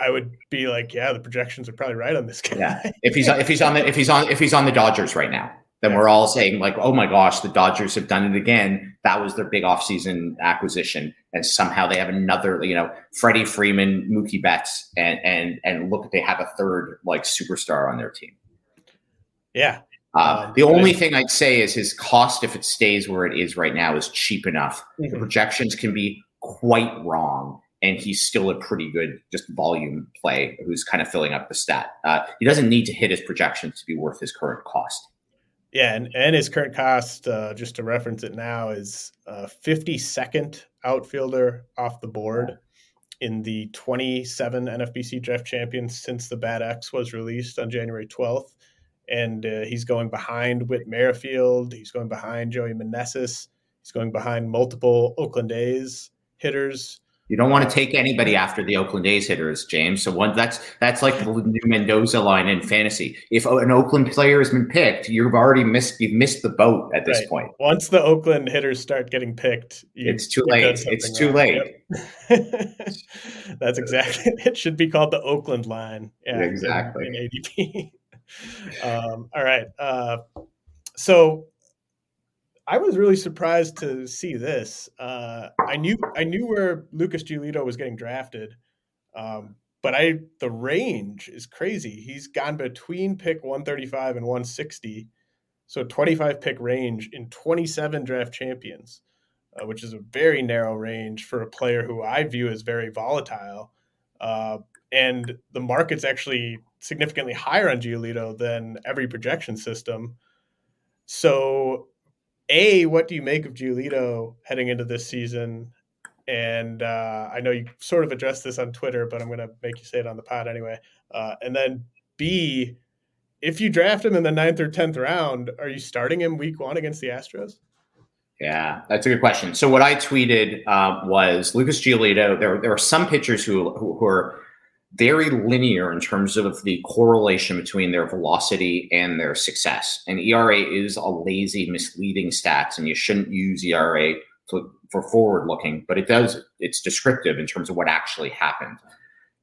I would be like, yeah, the projections are probably right on this guy. Yeah. If he's if he's on the if he's on if he's on the Dodgers right now, then we're all saying like, oh my gosh, the Dodgers have done it again. That was their big offseason acquisition, and somehow they have another, you know, Freddie Freeman, Mookie Betts, and and and look, they have a third like superstar on their team. Yeah. Uh, um, the only thing I'd say is his cost, if it stays where it is right now, is cheap enough. Mm-hmm. The projections can be quite wrong, and he's still a pretty good just volume play who's kind of filling up the stat. Uh, he doesn't need to hit his projections to be worth his current cost. Yeah, and, and his current cost, uh, just to reference it now, is uh, 52nd outfielder off the board in the 27 NFBC draft champions since the BAT X was released on January 12th. And uh, he's going behind Whit Merrifield. He's going behind Joey Meneses. He's going behind multiple Oakland A's hitters. You don't want to take anybody after the Oakland A's hitters, James. So one that's that's like the new Mendoza line in fantasy. If an Oakland player has been picked, you've already missed you've missed the boat at this right. point. Once the Oakland hitters start getting picked, it's too late. It's too late. Yep. that's exactly. It should be called the Oakland line. Yeah, exactly. In, in ADP. um, all right. Uh, so I was really surprised to see this. Uh, I knew I knew where Lucas Giolito was getting drafted, um, but I the range is crazy. He's gone between pick 135 and 160, so 25 pick range in 27 draft champions, uh, which is a very narrow range for a player who I view as very volatile. Uh, and the market's actually significantly higher on Giolito than every projection system. So a, what do you make of Giolito heading into this season? and uh, I know you sort of addressed this on Twitter, but I'm going to make you say it on the pod anyway. Uh, and then B, if you draft him in the ninth or tenth round, are you starting him week one against the Astros? Yeah, that's a good question. So what I tweeted uh, was Lucas Giolito. There, there are some pitchers who, who, who are very linear in terms of the correlation between their velocity and their success. And ERA is a lazy, misleading stats, and you shouldn't use ERA for forward looking, but it does. It's descriptive in terms of what actually happened.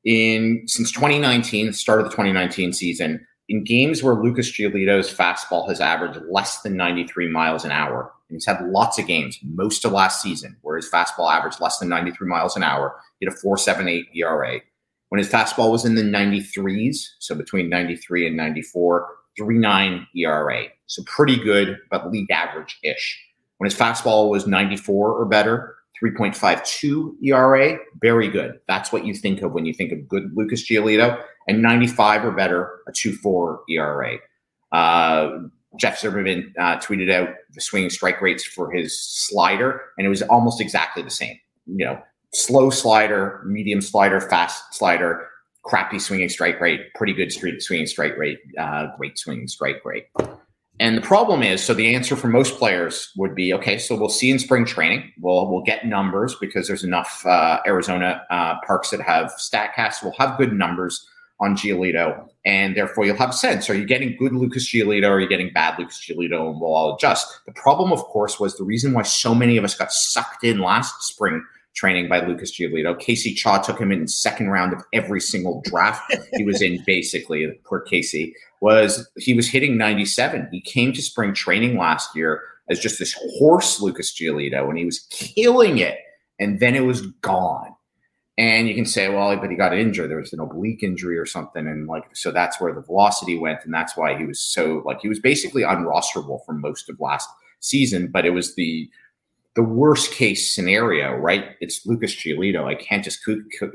In since 2019, start of the 2019 season, in games where Lucas Giolito's fastball has averaged less than 93 miles an hour, and he's had lots of games, most of last season, where his fastball averaged less than 93 miles an hour, he had a 4.78 ERA. When his fastball was in the 93s, so between 93 and 94, 3.9 ERA. So pretty good, but league average ish. When his fastball was 94 or better, 3.52 ERA, very good. That's what you think of when you think of good Lucas Giolito. And 95 or better, a 2.4 ERA. Uh, Jeff Zimmerman uh, tweeted out the swinging strike rates for his slider, and it was almost exactly the same. You know, slow slider, medium slider, fast slider, crappy swinging strike rate, pretty good street swinging strike rate, uh, great swinging strike rate. And the problem is, so the answer for most players would be, okay, so we'll see in spring training. We'll we'll get numbers because there's enough uh, Arizona uh, parks that have Statcast. We'll have good numbers on Giolito, and therefore you'll have sense. Are you getting good Lucas Giolito, or are you getting bad Lucas Giolito? And we'll all adjust. The problem, of course, was the reason why so many of us got sucked in last spring training by Lucas Giolito. Casey Chaw took him in second round of every single draft he was in. Basically, poor Casey was he was hitting 97. He came to spring training last year as just this horse Lucas Giolito, and he was killing it. And then it was gone. And you can say, well, but he got injured. There was an oblique injury or something. And like, so that's where the velocity went. And that's why he was so like, he was basically unrosterable for most of last season. But it was the, the worst case scenario, right? It's Lucas Giolito. I can't just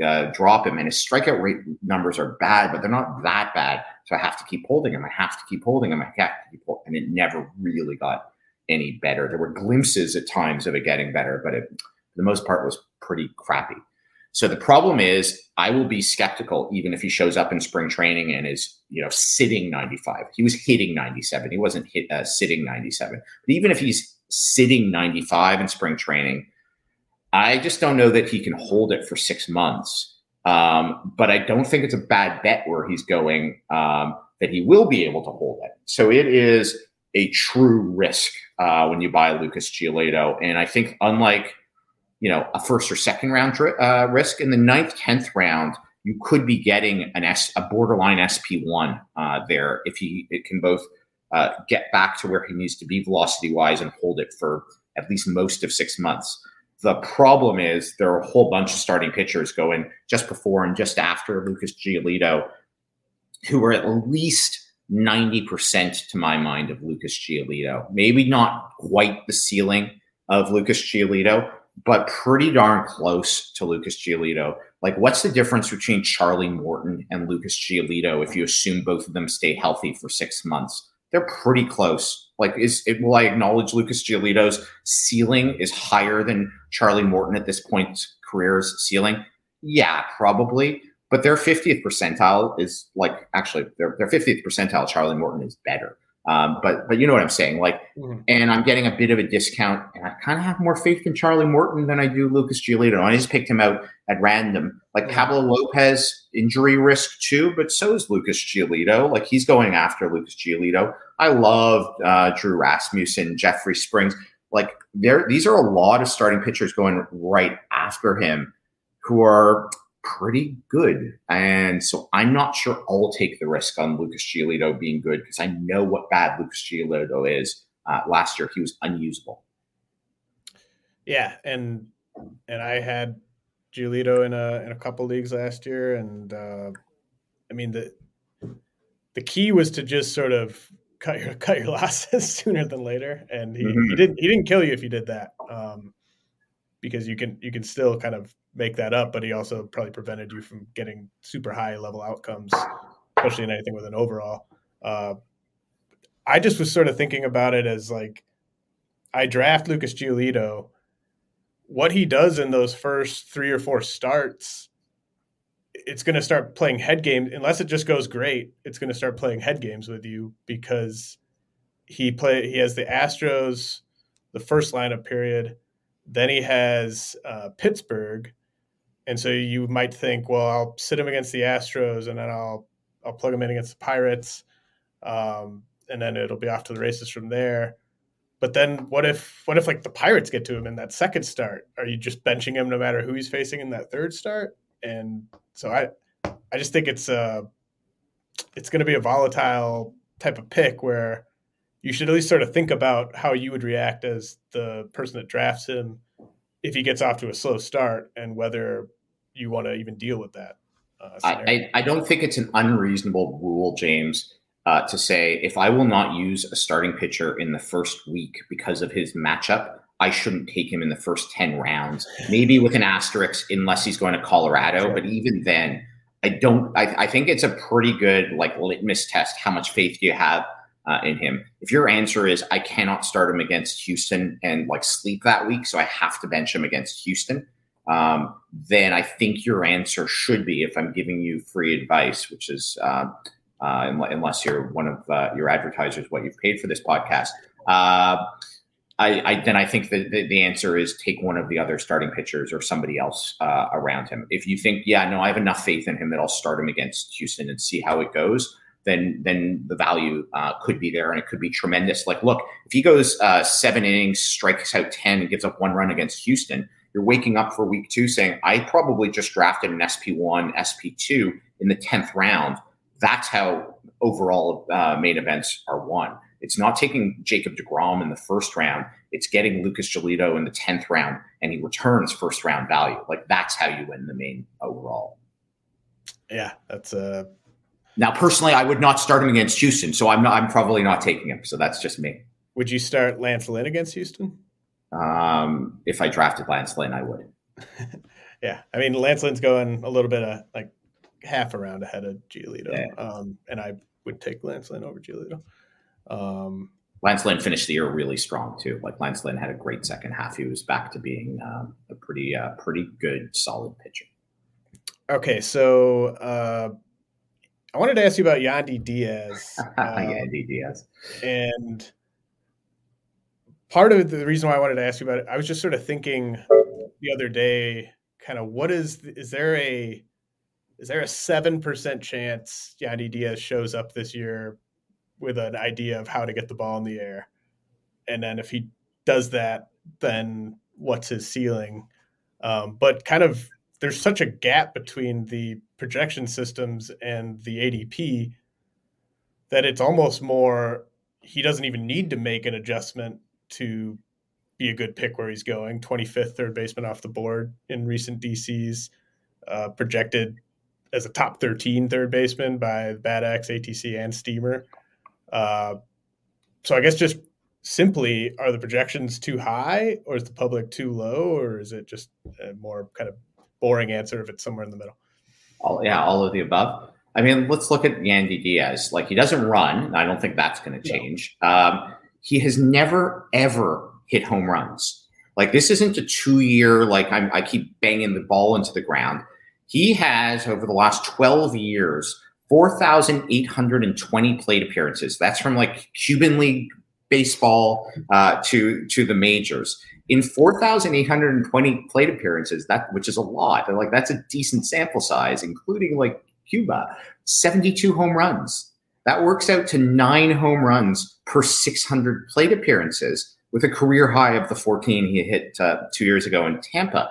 uh, drop him. And his strikeout rate numbers are bad, but they're not that bad. So I have to keep holding him. I have to keep holding him. I have to keep holding, and it never really got any better. There were glimpses at times of it getting better, but it, for the most part, was pretty crappy. So the problem is, I will be skeptical even if he shows up in spring training and is, you know, sitting 95. He was hitting 97. He wasn't hit uh, sitting 97. But even if he's sitting 95 in spring training, I just don't know that he can hold it for six months. Um, but I don't think it's a bad bet where he's going um, that he will be able to hold it. So it is a true risk uh, when you buy Lucas Giolito, and I think unlike you know, a first or second round uh, risk. In the ninth, tenth round, you could be getting an S, a borderline SP one uh, there if he it can both uh, get back to where he needs to be velocity wise and hold it for at least most of six months. The problem is there are a whole bunch of starting pitchers going just before and just after Lucas Giolito, who are at least 90% to my mind of Lucas Giolito. Maybe not quite the ceiling of Lucas Giolito, but pretty darn close to Lucas Giolito. Like, what's the difference between Charlie Morton and Lucas Giolito if you assume both of them stay healthy for six months? They're pretty close. Like, is it? Will I acknowledge Lucas Giolito's ceiling is higher than Charlie Morton at this point career's ceiling? Yeah, probably. But their 50th percentile is like actually their their 50th percentile. Charlie Morton is better. Um, but but you know what I'm saying, like, mm-hmm. and I'm getting a bit of a discount, and I kind of have more faith in Charlie Morton than I do Lucas Giolito. I just picked him out at random. Like mm-hmm. Pablo Lopez, injury risk too, but so is Lucas Giolito. Like he's going after Lucas Giolito. I love uh, Drew Rasmussen, Jeffrey Springs. Like there, these are a lot of starting pitchers going right after him, who are pretty good. And so I'm not sure I'll take the risk on Lucas Giolito being good because I know what bad Lucas Giolito is. Uh, last year, he was unusable. Yeah, and and I had Giolito in a in a couple leagues last year, and uh, I mean the the key was to just sort of cut your cut your losses sooner than later, and he, mm-hmm. he didn't he didn't kill you if you did that, um, because you can you can still kind of make that up, but he also probably prevented you from getting super high level outcomes, especially in anything with an overall. Uh, I just was sort of thinking about it as like I draft Lucas Giolito what he does in those first three or four starts, it's going to start playing head games. Unless it just goes great, it's going to start playing head games with you because he play he has the Astros the first lineup period, then he has uh, Pittsburgh, and so you might think, well, I'll sit him against the Astros, and then I'll I'll plug him in against the Pirates, um, and then it'll be off to the races from there. But then what if what if like the Pirates get to him in that second start? Are you just benching him no matter who he's facing in that third start? And so I I just think it's uh it's going to be a volatile type of pick where you should at least sort of think about how you would react as the person that drafts him if he gets off to a slow start and whether you want to even deal with that. Uh, I, I, don't think it's an unreasonable rule, James, uh, to say if I will not use a starting pitcher in the first week because of his matchup, I shouldn't take him in the first 10 rounds, maybe with an asterisk unless he's going to Colorado. But even then, I don't, I, I think it's a pretty good like litmus test. How much faith do you have uh, in him. If your answer is I cannot start him against Houston and like sleep that week, so I have to bench him against Houston, um, then I think your answer should be if I'm giving you free advice, which is uh, uh, unless you're one of uh, your advertisers, what you've paid for this podcast. Uh, I, I, then I think that the, the, answer is take one of the other starting pitchers or somebody else uh, around him. If you think, yeah, no, I have enough faith in him that I'll start him against Houston and see how it goes then then the value uh, could be there and it could be tremendous. Like, look, if he goes uh, seven innings, strikes out ten, and gives up one run against Houston, you're waking up for week two saying, I probably just drafted an SP one, SP two in the tenth round. That's how overall uh, main events are won. It's not taking Jacob DeGrom in the first round. It's getting Lucas Giolito in the tenth round, and he returns first round value. Like that's how you win the main overall. Yeah, that's a now, personally, I would not start him against Houston, so I'm not. I'm probably not taking him. So that's just me. Would you start Lance Lynn against Houston? Um, if I drafted Lance Lynn, I would. yeah, I mean Lance Lynn's going a little bit of like half a round ahead of Giolito, yeah. um, and I would take Lance Lynn over Giolito. Um, Lance Lynn finished the year really strong too. Like Lance Lynn had a great second half. He was back to being um, a pretty, uh, pretty good, solid pitcher. Okay, so uh, I wanted to ask you about Yandy Diaz. Um, Yandy Diaz. And part of the reason why I wanted to ask you about it, I was just sort of thinking the other day, kind of what is is there a is there a seven percent chance Yandy Diaz shows up this year with an idea of how to get the ball in the air? And then if he does that, then what's his ceiling? Um, but kind of there's such a gap between the projection systems and the ADP that it's almost more he doesn't even need to make an adjustment to be a good pick where he's going 25th third baseman off the board in recent DCs uh, projected as a top 13 third baseman by BAT X, ATC, and Steamer. Uh, so I guess just simply, are the projections too high, or is the public too low, or is it just more kind of boring answer if it's somewhere in the middle. All, yeah, all of the above. I mean, let's look at Yandy Diaz. Like he doesn't run. I don't think that's going to change. No. Um, he has never ever hit home runs. Like this isn't a two year. Like I'm, I keep banging the ball into the ground. He has over the last twelve years. 4,820 plate appearances. That's from like Cuban League baseball uh, to to the majors in 4,820 plate appearances, that which is a lot. They're like that's a decent sample size, including like Cuba, 72 home runs. That works out to nine home runs per 600 plate appearances, with a career high of the 14 he hit uh, two years ago in Tampa.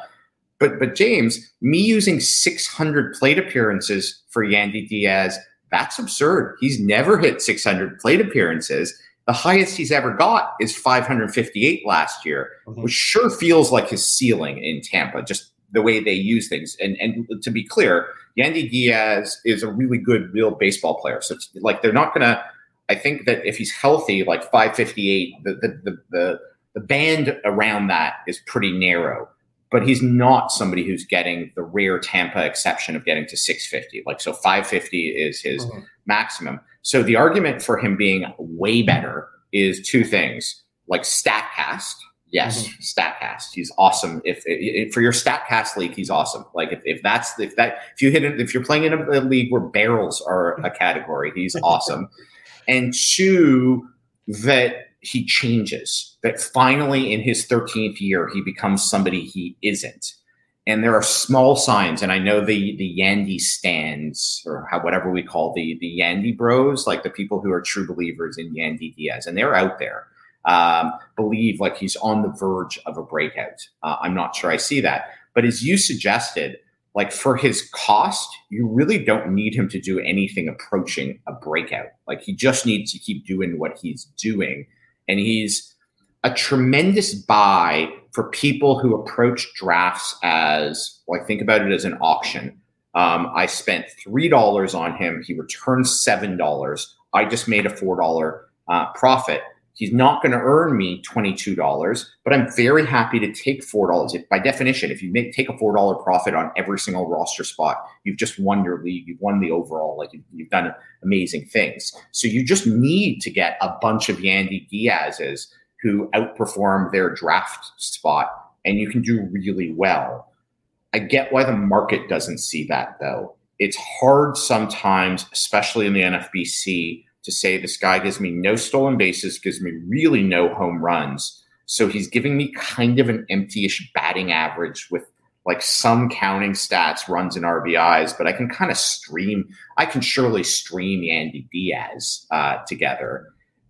But but James, me using 600 plate appearances for Yandy Diaz, that's absurd. He's never hit 600 plate appearances. The highest he's ever got is 558 last year, mm-hmm. which sure feels like his ceiling in Tampa, just the way they use things. And and to be clear, Yandy Diaz is a really good real baseball player. So it's like they're not gonna I think that if he's healthy, like 558, the the the, the, the band around that is pretty narrow but he's not somebody who's getting the rare Tampa exception of getting to 650. Like, so 550 is his mm-hmm. maximum. So the argument for him being way better is two things like StatCast. Yes, mm-hmm. Statcast. He's awesome. If, if, for your Statcast league, he's awesome. Like if, if that's if that if you hit it, if you're playing in a, a league where barrels are a category, he's awesome. And two, that he changes. That finally, in his 13th year, he becomes somebody he isn't. And there are small signs, and I know the the Yandy stands, or how, whatever we call the the Yandy Bros, like the people who are true believers in Yandy Diaz, and they're out there um, believe like he's on the verge of a breakout. Uh, I'm not sure I see that. But as you suggested, like for his cost, you really don't need him to do anything approaching a breakout. Like he just needs to keep doing what he's doing. And he's a tremendous buy for people who approach drafts as, like, think about it as an auction. Um, I spent $3 on him. He returned $7. I just made a $4 uh, profit. He's not going to earn me $22, but I'm very happy to take $4. By definition, if you make, take a $4 profit on every single roster spot, you've just won your league. You've won the overall. Like you've, done amazing things. So you just need to get a bunch of Yandy Diaz's who outperform their draft spot, and you can do really well. I get why the market doesn't see that though. It's hard sometimes, especially in the NFBC, to say this guy gives me no stolen bases, gives me really no home runs. So he's giving me kind of an empty-ish batting average with like some counting stats, runs and RBIs, but I can kind of stream. I can surely stream Yandy Diaz uh, together,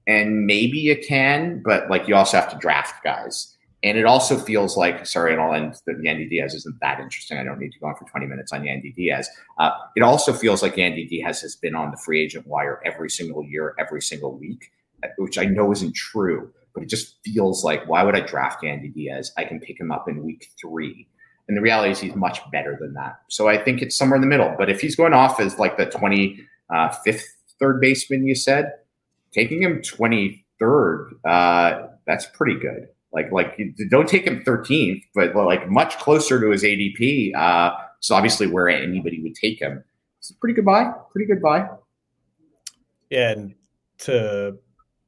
and maybe you can, but like you also have to draft guys. And it also feels like, sorry, and I'll end that Yandy Diaz isn't that interesting. I don't need to go on for 20 minutes on Yandy Diaz. Uh, it also feels like Yandy Diaz has been on the free agent wire every single year, every single week, which I know isn't true, but it just feels like, why would I draft Yandy Diaz? I can pick him up in week three. And the reality is he's much better than that. So I think it's somewhere in the middle. But if he's going off as like the 25th uh, third baseman, you said, taking him 23rd, uh, that's pretty good. Like like don't take him 13th, but like much closer to his ADP. Uh, so obviously where anybody would take him. It's a pretty good buy. Pretty good buy. Yeah, and to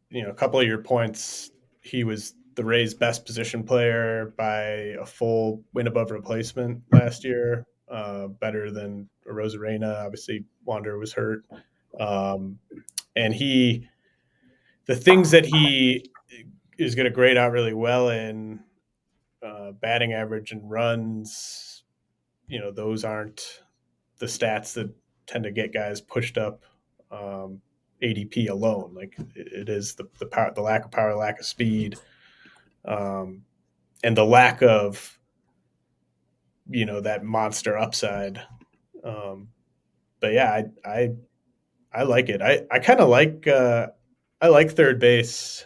you know a couple of your points, he was the Rays' best position player by a full win above replacement last year. Uh, better than Arozarena. Obviously, Wander was hurt, um, and he the things that he is going to grade out really well in uh, batting average and runs. You know, those aren't the stats that tend to get guys pushed up um, ADP alone. Like it is the the power, the lack of power, lack of speed, um, and the lack of you know that monster upside. Um, but yeah, I I I like it. I I kind of like uh, I like third base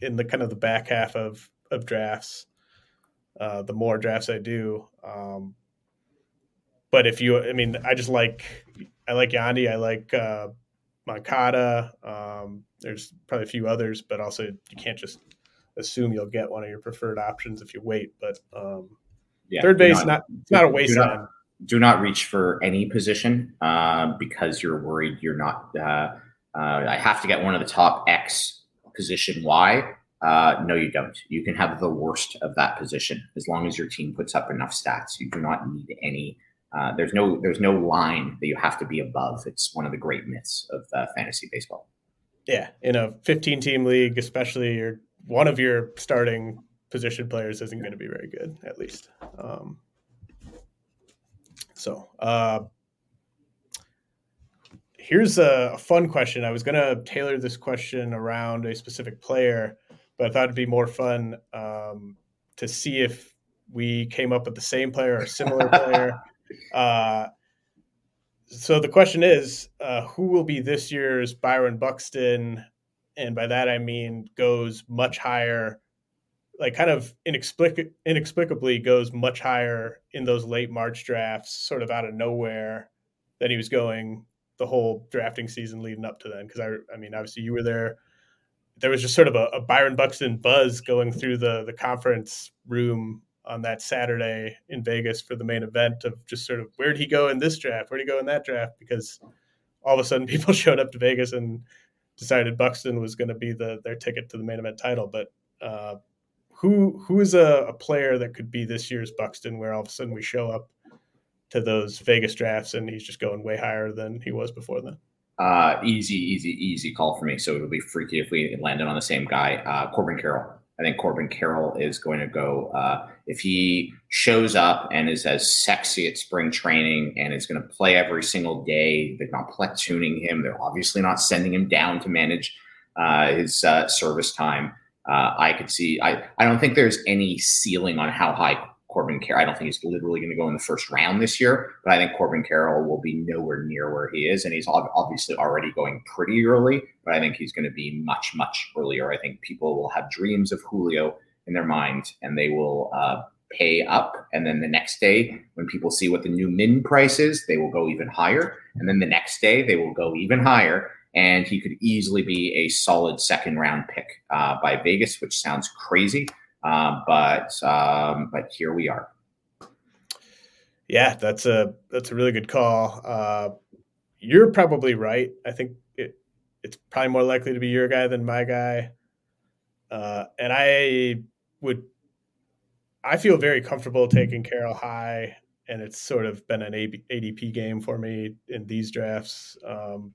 in the kind of the back half of of drafts. Uh, the more drafts I do, um, but if you, I mean, I just like I like Yandy, I like uh, Moncada. Um, there's probably a few others, but also you can't just assume you'll get one of your preferred options if you wait. But um, yeah, third base, not, not it's not a waste do not, do not reach for any position uh, because you're worried you're not. Uh, uh, I have to get one of the top X position Y. Uh, no, you don't. You can have the worst of that position as long as your team puts up enough stats. You do not need any. Uh, there's no there's no line that you have to be above. It's one of the great myths of uh, fantasy baseball. Yeah, in a 15 team league, especially your one of your starting position players isn't going to be very good, at least. Um, so, uh, here's a, fun question. I was going to tailor this question around a specific player, but I thought it'd be more fun um, to see if we came up with the same player or similar player. Uh, so the question is, uh, who will be this year's Byron Buxton? And by that I mean goes much higher, like kind of inexplic- inexplicably goes much higher in those late March drafts, sort of out of nowhere, than he was going the whole drafting season leading up to then because I I mean obviously you were there. There was just sort of a, a, Byron Buxton buzz going through the the conference room on that Saturday in Vegas for the main event of just sort of where'd he go in this draft? Where'd he go in that draft? Because all of a sudden people showed up to Vegas and decided Buxton was going to be the their ticket to the main event title. But uh, who who is a, a player that could be this year's Buxton, where all of a sudden we show up to those Vegas drafts and he's just going way higher than he was before then? Uh, easy, easy, easy call for me. So it'll be freaky if we landed on the same guy. Uh, Corbin Carroll. I think Corbin Carroll is going to go. Uh, if he shows up and is as sexy at spring training and is going to play every single day, they're not platooning him. They're obviously not sending him down to manage uh, his uh, service time. Uh, I could see. I, I don't think there's any ceiling on how high Corbin Carroll. I don't think he's literally going to go in the first round this year, but I think Corbin Carroll will be nowhere near where he is, and he's obviously already going pretty early. But I think he's going to be much, much earlier. I think people will have dreams of Julio in their mind, and they will uh, pay up. And then the next day, when people see what the new min price is, they will go even higher. And then the next day, they will go even higher. And he could easily be a solid second round pick uh, by Vegas, which sounds crazy. Uh, but um, but here we are. Yeah, that's a that's a really good call. Uh, you're probably right. I think it it's probably more likely to be your guy than my guy. Uh, and I would I feel very comfortable taking Carroll high, and it's sort of been an ADP game for me in these drafts. Um,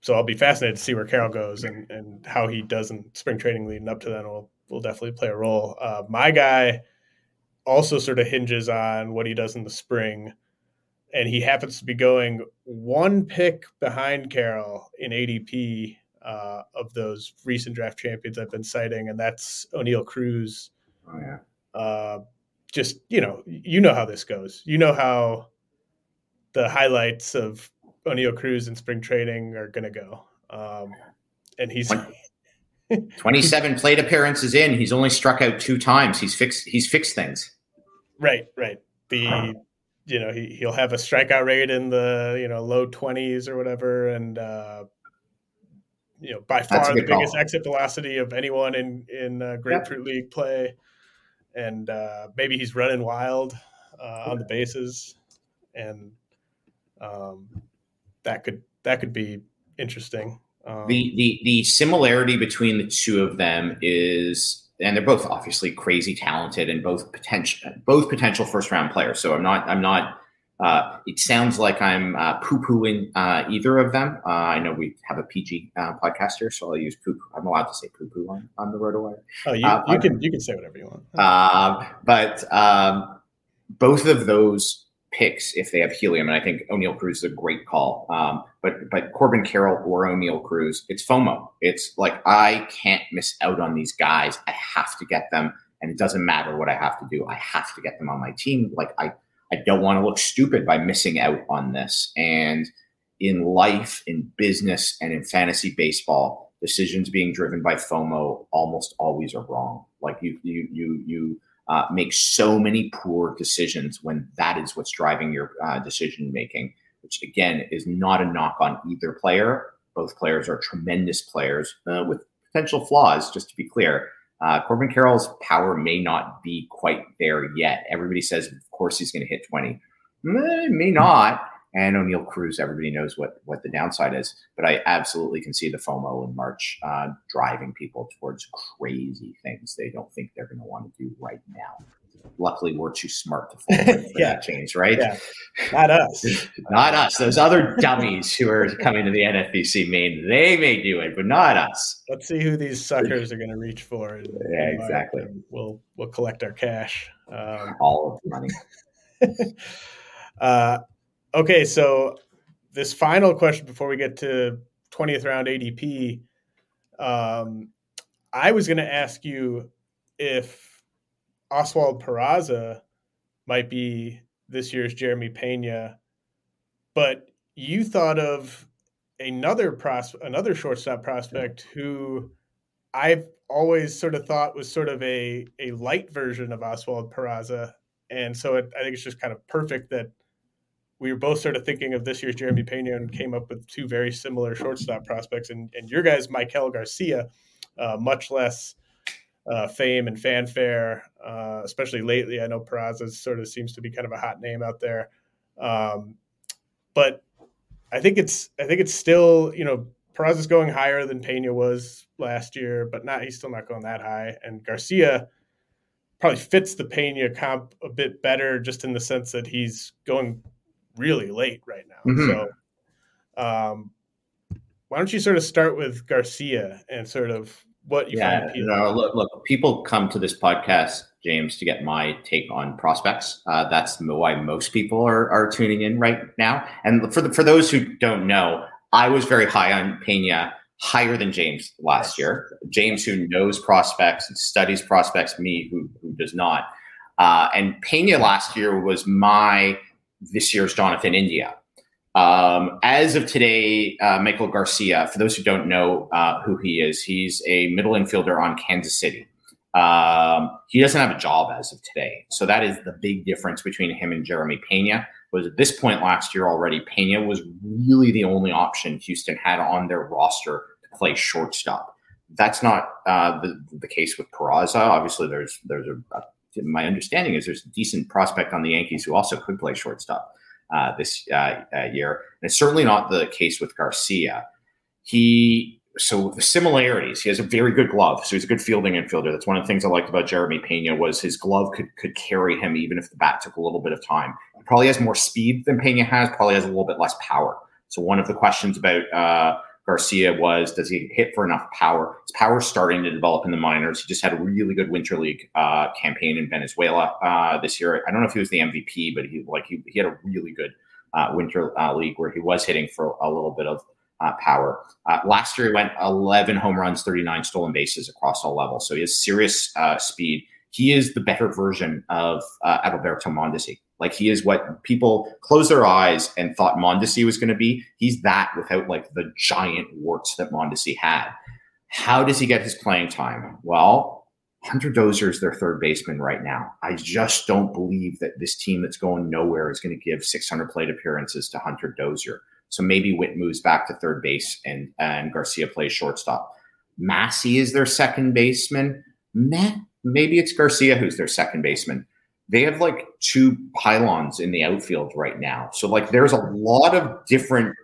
so I'll be fascinated to see where Carroll goes and, and how he does in spring training leading up to that. Will will definitely play a role. Uh, my guy also sort of hinges on what he does in the spring, and he happens to be going one pick behind Carroll in ADP uh, of those recent draft champions I've been citing, and that's Oneil Cruz. Oh yeah. Uh, just you know, you know how this goes. You know how the highlights of Oneil Cruz in spring training are going to go. Um, and he's 27 plate appearances in, he's only struck out two times. He's fixed. He's fixed things. Right, right. The you know he he'll have a strikeout rate in the you know low 20s or whatever, and uh, you know by far the biggest call. exit velocity of anyone in in uh, grapefruit league play, and uh, maybe he's running wild uh, on the bases, and um, that could that could be interesting. Um, the the the similarity between the two of them is, and they're both obviously crazy talented and both potential both potential first round players. So I'm not I'm not. Uh, it sounds like I'm uh, poo pooing uh, either of them. Uh, I know we have a PG uh, podcast here, so I'll use poo. I'm allowed to say poo poo on, on the RotoWire. Oh, you, uh, you can you can say whatever you want. Um, but um, both of those picks if they have helium. And I think Oneil Cruz is a great call. Um, but but Corbin Carroll or Oneil Cruz, it's FOMO. It's like I can't miss out on these guys. I have to get them, and it doesn't matter what I have to do. I have to get them on my team. Like I I don't want to look stupid by missing out on this. And in life, in business, and in fantasy baseball, decisions being driven by FOMO almost always are wrong. Like you you you you uh, make so many poor decisions when that is what's driving your uh, decision making, which again is not a knock on either player. Both players are tremendous players uh, with potential flaws, just to be clear. Uh, Corbin Carroll's power may not be quite there yet. Everybody says, of course, he's going to hit 20. Eh, may not and Oneil Cruz. Everybody knows what what the downside is, but I absolutely can see the FOMO in March uh, driving people towards crazy things they don't think they're going to want to do right now. Luckily, we're too smart to yeah. that change, right? Yeah. Not us. not us. Those other dummies who are coming to the NFBC main, they may do it, but not us. Let's see who these suckers are going to reach for. And, yeah, exactly. we'll we'll collect our cash. Um, All of the money. uh, Okay, so this final question before we get to 20th round ADP, um, I was going to ask you if Oswald Peraza might be this year's Jeremy Pena, but you thought of another pros- another shortstop prospect who I've always sort of thought was sort of a a light version of Oswald Peraza, and so it, I think it's just kind of perfect that we were both sort of thinking of this year's Jeremy Pena and came up with two very similar shortstop prospects. And, and your guys, Maikel Garcia, uh, much less uh, fame and fanfare, uh, especially lately. I know Peraza sort of seems to be kind of a hot name out there, um, but I think it's I think it's still you know Peraza is going higher than Pena was last year, but not he's still not going that high. And Garcia probably fits the Pena comp a bit better, just in the sense that he's going really late right now. Mm-hmm. So, um, why don't you sort of start with Garcia and sort of what you yeah, find? No, look, look, people come to this podcast, James, to get my take on prospects. Uh, that's why most people are, are tuning in right now. And for the, for those who don't know, I was very high on Pena, higher than James last year. James, who knows prospects and studies prospects, me, who, who does not. Uh, and Pena last year was my this year's Jonathan India. Um, as of today, uh, Maikel Garcia, for those who don't know uh, who he is, he's a middle infielder on Kansas City. Um, he doesn't have a job as of today. So that is the big difference between him and Jeremy Pena. Was at this point last year already, Pena was really the only option Houston had on their roster to play shortstop. That's not uh, the, the case with Peraza. Obviously, there's there's a, a my understanding is there's a decent prospect on the Yankees who also could play shortstop uh, this uh, uh, year. And it's certainly not the case with Garcia. He so the similarities. He has a very good glove, so he's a good fielding infielder. That's one of the things I liked about Jeremy Pena was his glove could could carry him even if the bat took a little bit of time. He probably has more speed than Pena has. Probably has a little bit less power. So one of the questions about uh, Garcia was does he hit for enough power? His power starting to develop in the minors. He just had a really good winter league uh, campaign in Venezuela uh, this year. I don't know if he was the MVP, but he like he, he had a really good uh, winter uh, league where he was hitting for a little bit of uh, power. Uh, last year he went 11 home runs, 39 stolen bases across all levels. So he has serious speed. He is the better version of Adalberto Mondesi. Like he is what people close their eyes and thought Mondesi was going to be. He's that without like the giant warts that Mondesi had. How does he get his playing time? Well, Hunter Dozier is their third baseman right now. I just don't believe that this team that's going nowhere is going to give 600 plate appearances to Hunter Dozier. So maybe Witt moves back to third base and, and Garcia plays shortstop. Massey is their second baseman. Meh. Maybe it's Garcia who's their second baseman they have like two pylons in the outfield right now. So like there's a lot of different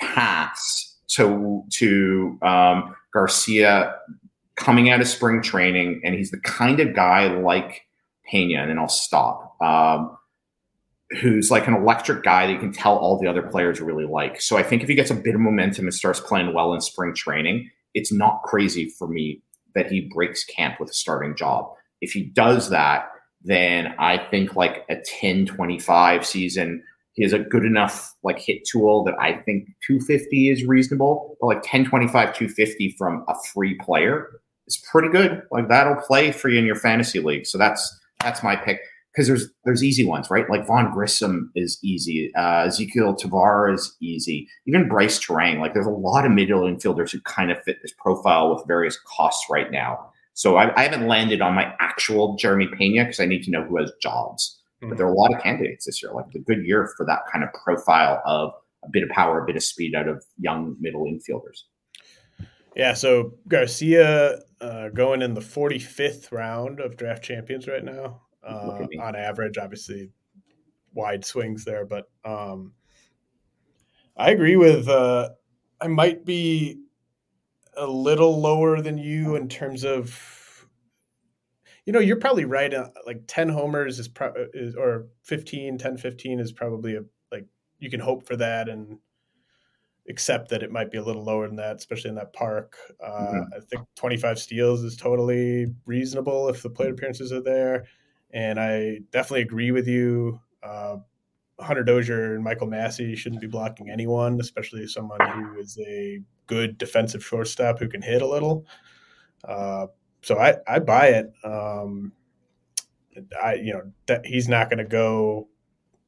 paths to to um, Garcia coming out of spring training, and he's the kind of guy like Pena, and then I'll stop. Um, who's like an electric guy that you can tell all the other players really like. So I think if he gets a bit of momentum and starts playing well in spring training, it's not crazy for me that he breaks camp with a starting job. If he does that, then I think like a 10 25 season, he has a good enough like hit tool that I think 250 is reasonable. But like 10 25, 250 from a free player is pretty good. Like that'll play for you in your fantasy league. So that's that's my pick. Because there's there's easy ones, right? Like Vaughn Grissom is easy. Uh, Ezequiel Tovar is easy. Even Brice Turang. Like there's a lot of middle infielders who kind of fit this profile with various costs right now. So I, I haven't landed on my actual Jeremy Pena because I need to know who has jobs. Mm-hmm. But there are a lot of candidates this year, like a good year for that kind of profile of a bit of power, a bit of speed out of young middle infielders. Yeah, so Garcia uh, going in the 45th round of draft champions right now. Uh, on average, obviously, wide swings there, but um, I agree with. Uh, I might be a little lower than you in terms of you know you're probably right uh, like 10 homers is, pro- uh, is or 15 10 15 is probably a like you can hope for that and accept that it might be a little lower than that especially in that park uh, mm-hmm. i think 25 steals is totally reasonable if the plate appearances are there and i definitely agree with you uh, Hunter Dozier and Michael Massey shouldn't be blocking anyone, especially someone who is a good defensive shortstop who can hit a little. Uh, so I, I buy it. Um, I you know that he's not going to go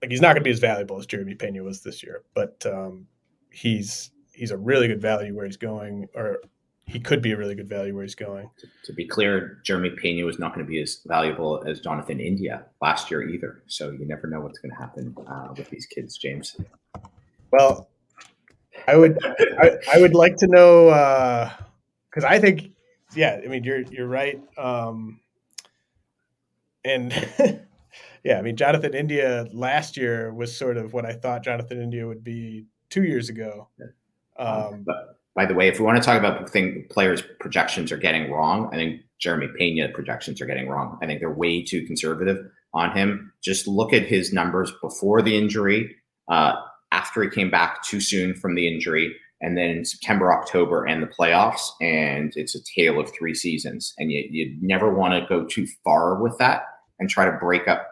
like he's not going to be as valuable as Jeremy Pena was this year, but um, he's he's a really good value where he's going, or he could be a really good value where he's going. To be clear, Jeremy Pena was not going to be as valuable as Jonathan India last year either. So you never know what's going to happen uh, with these kids, James. Well, I would I, I would like to know because uh, I think yeah I mean you're you're right um, and yeah I mean Jonathan India last year was sort of what I thought Jonathan India would be two years ago. Um, but by the way, if we want to talk about the thing players' projections are getting wrong, I think Jeremy Pena projections are getting wrong. I think they're way too conservative on him. Just look at his numbers before the injury, uh, after he came back too soon from the injury, and then September, October, and the playoffs. And it's a tale of three seasons. And you, you never want to go too far with that and try to break up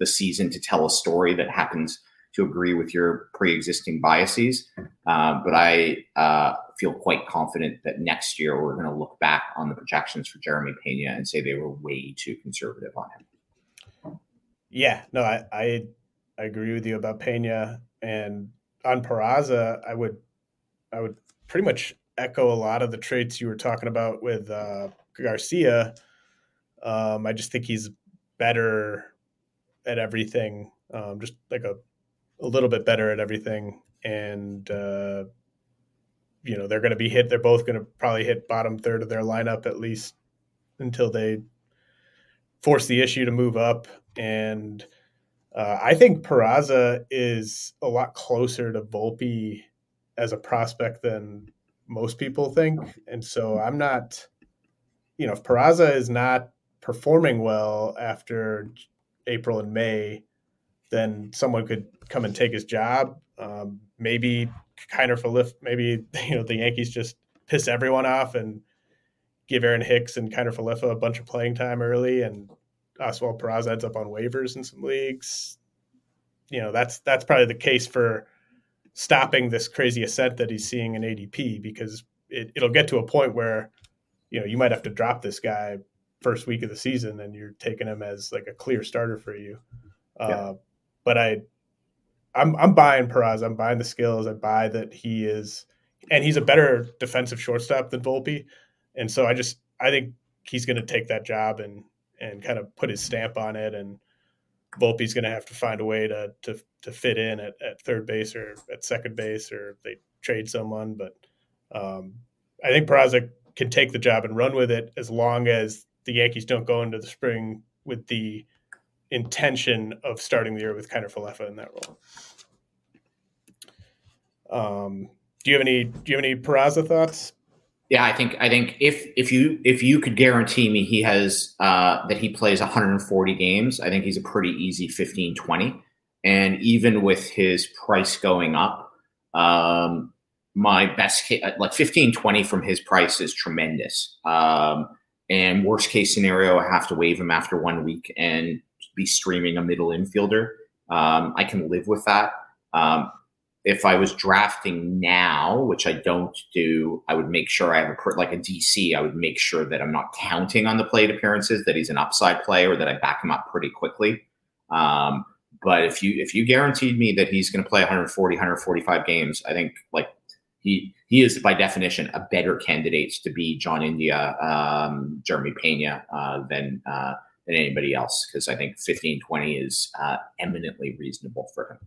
the season to tell a story that happens to agree with your pre-existing biases. Uh, but I uh, feel quite confident that next year we're going to look back on the projections for Jeremy Pena and say they were way too conservative on him. Yeah, no, I, I, I agree with you about Pena and on Peraza. I would I would pretty much echo a lot of the traits you were talking about with uh, Garcia. Um, I just think he's better at everything, um, just like a a little bit better at everything, and uh, you know they're going to be hit. They're both going to probably hit bottom third of their lineup at least until they force the issue to move up. And uh, I think Peraza is a lot closer to Volpe as a prospect than most people think, and so I'm not. You know, if Peraza is not performing well after April and May, then someone could come and take his job. Um, maybe Kiner Falefa, maybe you know the Yankees just piss everyone off and give Aaron Hicks and Kiner Falefa a bunch of playing time early, and Oswald Peraza ends up on waivers in some leagues. You know that's that's probably the case for stopping this crazy ascent that he's seeing in ADP because it, it'll get to a point where you know you might have to drop this guy first week of the season and you're taking him as like a clear starter for you. Yeah. Uh, but I I'm I'm buying Perez. I'm buying the skills. I buy that he is, and he's a better defensive shortstop than Volpe, and so I just I think he's going to take that job and and kind of put his stamp on it. And Volpe's going to have to find a way to to to fit in at, at third base or at second base, or they trade someone. But um, I think Peraza can take the job and run with it as long as the Yankees don't go into the spring with the intention of starting the year with Kiner Falefa in that role. Um, do you have any do you have any Peraza thoughts? Yeah, I think I think if if you if you could guarantee me he has uh, that he plays 140 games, I think he's a pretty easy 15 20. And even with his price going up, um, my best case like 15 20 from his price is tremendous. Um, and worst case scenario, I have to waive him after one week and be streaming a middle infielder. Um, I can live with that. Um, if I was drafting now, which I don't do, I would make sure I have a like a DC. I would make sure that I'm not counting on the plate appearances, that he's an upside player, that I back him up pretty quickly. Um, but if you if you guaranteed me that he's going to play 140, 145 games, I think like he he is by definition a better candidate to be John India, um, Jeremy Pena uh, than uh, than anybody else because I think 15, 20 is uh, eminently reasonable for him.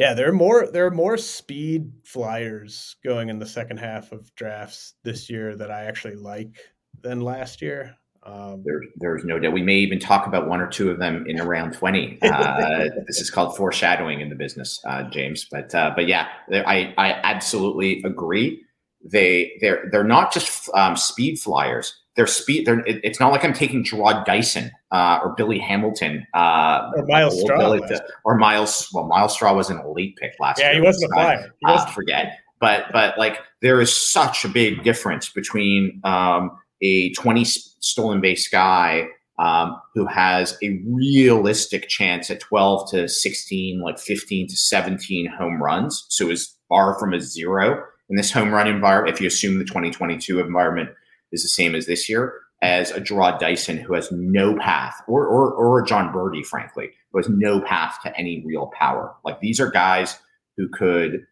Yeah, there are more there are more speed flyers going in the second half of drafts this year that I actually like than last year. Um, there, there's no doubt. We may even talk about one or two of them in around 20. Uh, this is called foreshadowing in the business, uh, James. But uh, but yeah, I I absolutely agree. They they're they're not just um, speed flyers their speed. They're, it, it's not like I'm taking Jarrod Dyson uh, or Billy Hamilton uh, or Myles Straw or Myles. Well, Myles Straw was an elite pick last yeah, year. Yeah, he wasn't a flyer. He wasn't. Uh, forget. But but like there is such a big difference between um, a 20 stolen base guy um, who has a realistic chance at 12 to 16, like 15 to 17 home runs. So is far from a zero in this home run environment. If you assume the 2022 environment is the same as this year as a Jarrod Dyson who has no path, or, or, or a Jon Berti, frankly, who has no path to any real power. Like these are guys who could,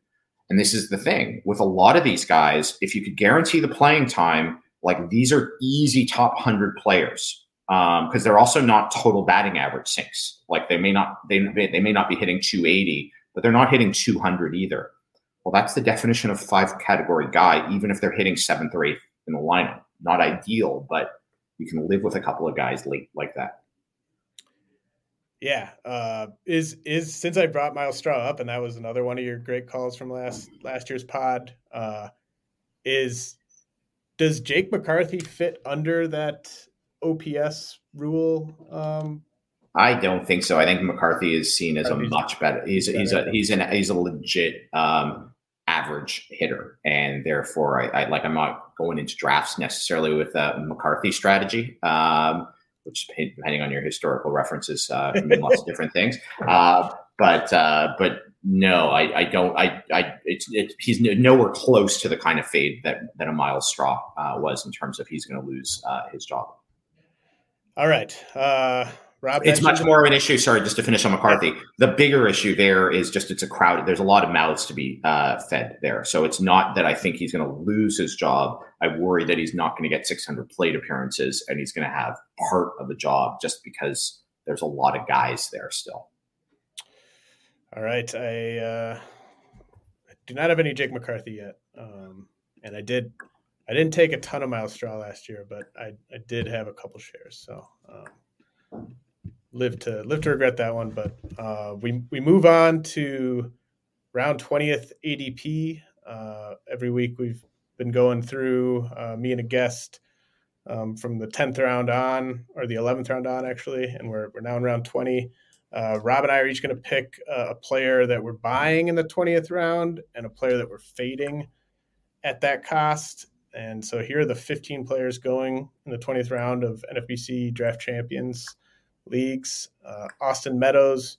and this is the thing with a lot of these guys, if you could guarantee the playing time, like these are easy top 100 players because um, they're also not total batting average sinks. Like they may not, they, they may not be hitting 280, but they're not hitting 200 either. Well, that's the definition of five category guy, even if they're hitting seventh or eighth in the lineup not ideal, but you can live with a couple of guys late like that. Yeah, uh, is is since I brought Myles Straw up, and that was another one of your great calls from last last year's pod. Uh, is does Jake McCarthy fit under that OPS rule? Um, I don't think so. I think McCarthy is seen as a much better. He's he's a he's an he's a legit um, average hitter, and therefore, I, I, like I'm not going into drafts necessarily with a McCarthy strategy. Um, which depending on your historical references uh, mean lots of different things. Uh, but uh, but no, I, I don't. I, I it's, it's he's nowhere close to the kind of fade that that a Myles Straw uh, was in terms of he's going to lose uh, his job. All right, uh, Rob. It's much more of an issue. Sorry, just to finish on McCarthy. The bigger issue there is just it's a crowd. There's a lot of mouths to be uh, fed there. So it's not that I think he's going to lose his job. I worry that he's not going to get 600 plate appearances and he's going to have part of the job just because there's a lot of guys there still. All right, I, uh, do not have any Jake McCarthy yet, um, and I did. I didn't take a ton of Myles Straw last year, but I, I did have a couple shares, so um, live to live to regret that one. But uh, we we move on to round twentieth ADP. Uh, every week we've been going through uh, me and a guest um, from the tenth round on, or the eleventh round on, actually, and we're we're now in round twenty. Uh, Rob and I are each going to pick a, player that we're buying in the 20th round and a player that we're fading at that cost. And so here are the 15 players going in the 20th round of NFBC Draft Champions leagues uh, Austin Meadows,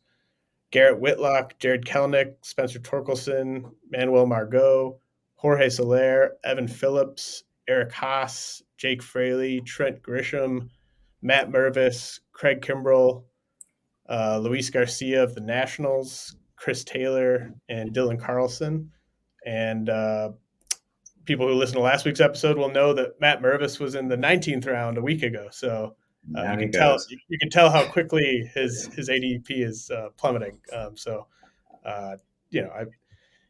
Garrett Whitlock, Jarred Kelenic, Spencer Torkelson, Manuel Margot, Jorge Soler, Evan Phillips, Eric Haase, Jake Fraley, Trent Grisham, Matt Mervis, Craig Kimbrel, uh, Luis Garcia of the Nationals, Chris Taylor, and Dylan Carlson. And uh, people who listen to last week's episode will know that Matt Mervis was in the 19th round a week ago. So uh, you can tell you can tell how quickly his his ADP is uh, plummeting. Um, so uh, you know, I,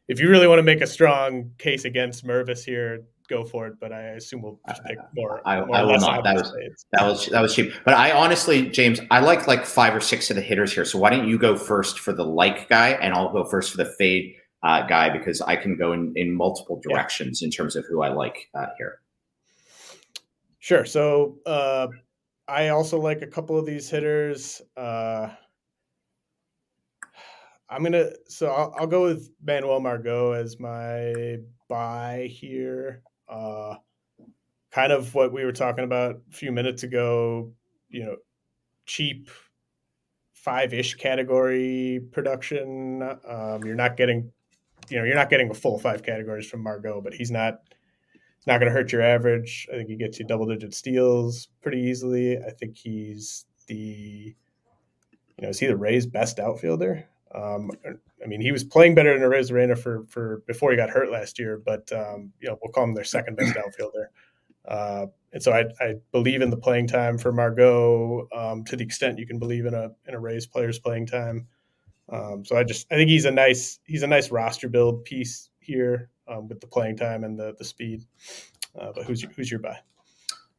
if you really want to make a strong case against Mervis here, go for it. But I assume we'll just pick more. I, more I will not. That was that was that was cheap. But I honestly, James, I like like five or six of the hitters here. So why don't you go first for the like guy, and I'll go first for the fade uh, guy because I can go in in multiple directions yeah. in terms of who I like uh, here. Sure. So uh, I also like a couple of these hitters. Uh, I'm gonna so I'll, I'll, go with Manuel Margot as my buy here. Uh, kind of what we were talking about a few minutes ago, you know, cheap five ish category production. Um, you're not getting, you know, you're not getting a full five categories from Margot, but he's not, it's not going to hurt your average. I think he gets you double digit steals pretty easily. I think he's the, you know, is he the Rays' best outfielder? Um, I mean, he was playing better than Arozarena for for before he got hurt last year, but um, you know we'll call him their second best outfielder. Uh, and so I, I, believe in the playing time for Margot um, to the extent you can believe in a in a Rays player's playing time. Um, so I just I think he's a nice he's a nice roster build piece here um, with the playing time and the the speed. Uh, but who's your, who's your buy?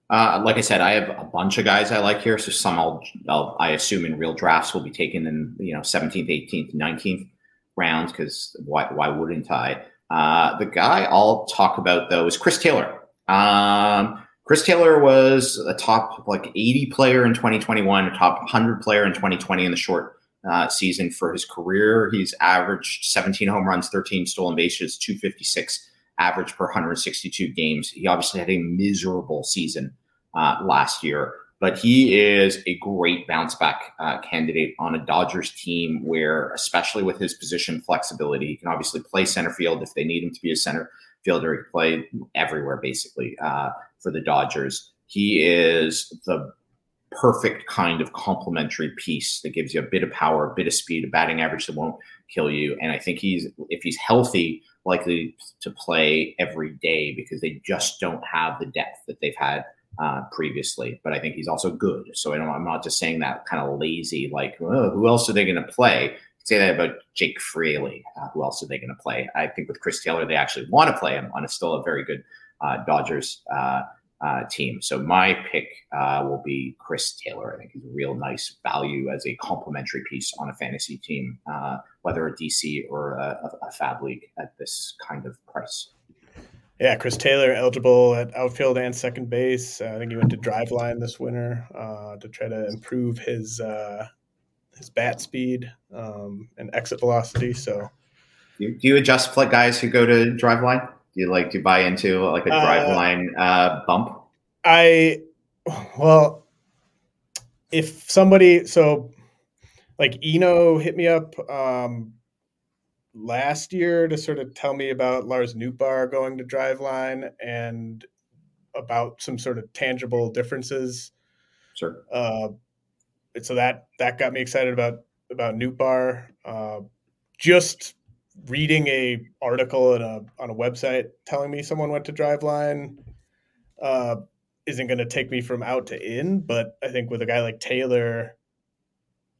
Uh, like I said, I have a bunch of guys I like here. So some I'll, I'll, i assume in real drafts will be taken in you know 17th, 18th, 19th rounds because why why wouldn't I? Uh, the guy I'll talk about though is Chris Taylor. Um, Chris Taylor was a top like 80 player in 2021, a top 100 player in 2020 in the short uh, season for his career. He's averaged 17 home runs, 13 stolen bases, 256 average per 162 games. He obviously had a miserable season uh, last year. But he is a great bounce back uh, candidate on a Dodgers team where, especially with his position flexibility, he can obviously play center field if they need him to be a center fielder. He can play everywhere basically uh, for the Dodgers. He is the perfect kind of complementary piece that gives you a bit of power, a bit of speed, a batting average that won't kill you. And I think he's, if he's healthy, likely to play every day because they just don't have the depth that they've had uh, previously, but I think he's also good. So I am not just saying that kind of lazy, like, oh, who else are they going to play? Say that about Jake Fraley. Uh, who else are they going to play? I think with Chris Taylor, they actually want to play him on a still a very good uh, Dodgers uh, uh, team. So my pick uh, will be Chris Taylor. I think he's a real nice value as a complementary piece on a fantasy team, whether a DC or a, a, FAAB league at this kind of price. Yeah, Chris Taylor eligible at outfield and second base. Uh, I think he went to Driveline this winter uh, to try to improve his uh, his bat speed um, and exit velocity. So, do you, do you adjust play guys who go to Driveline? Do you like to buy into like a uh, Driveline uh, bump? I well, if somebody so like Eno hit me up um, last year to sort of tell me about Lars Nootbaar going to Driveline and about some sort of tangible differences. Sure. Uh, so that that got me excited about about Nootbaar. Uh, just reading a article a on a website telling me someone went to Driveline uh, isn't going to take me from out to in. But I think with a guy like Taylor,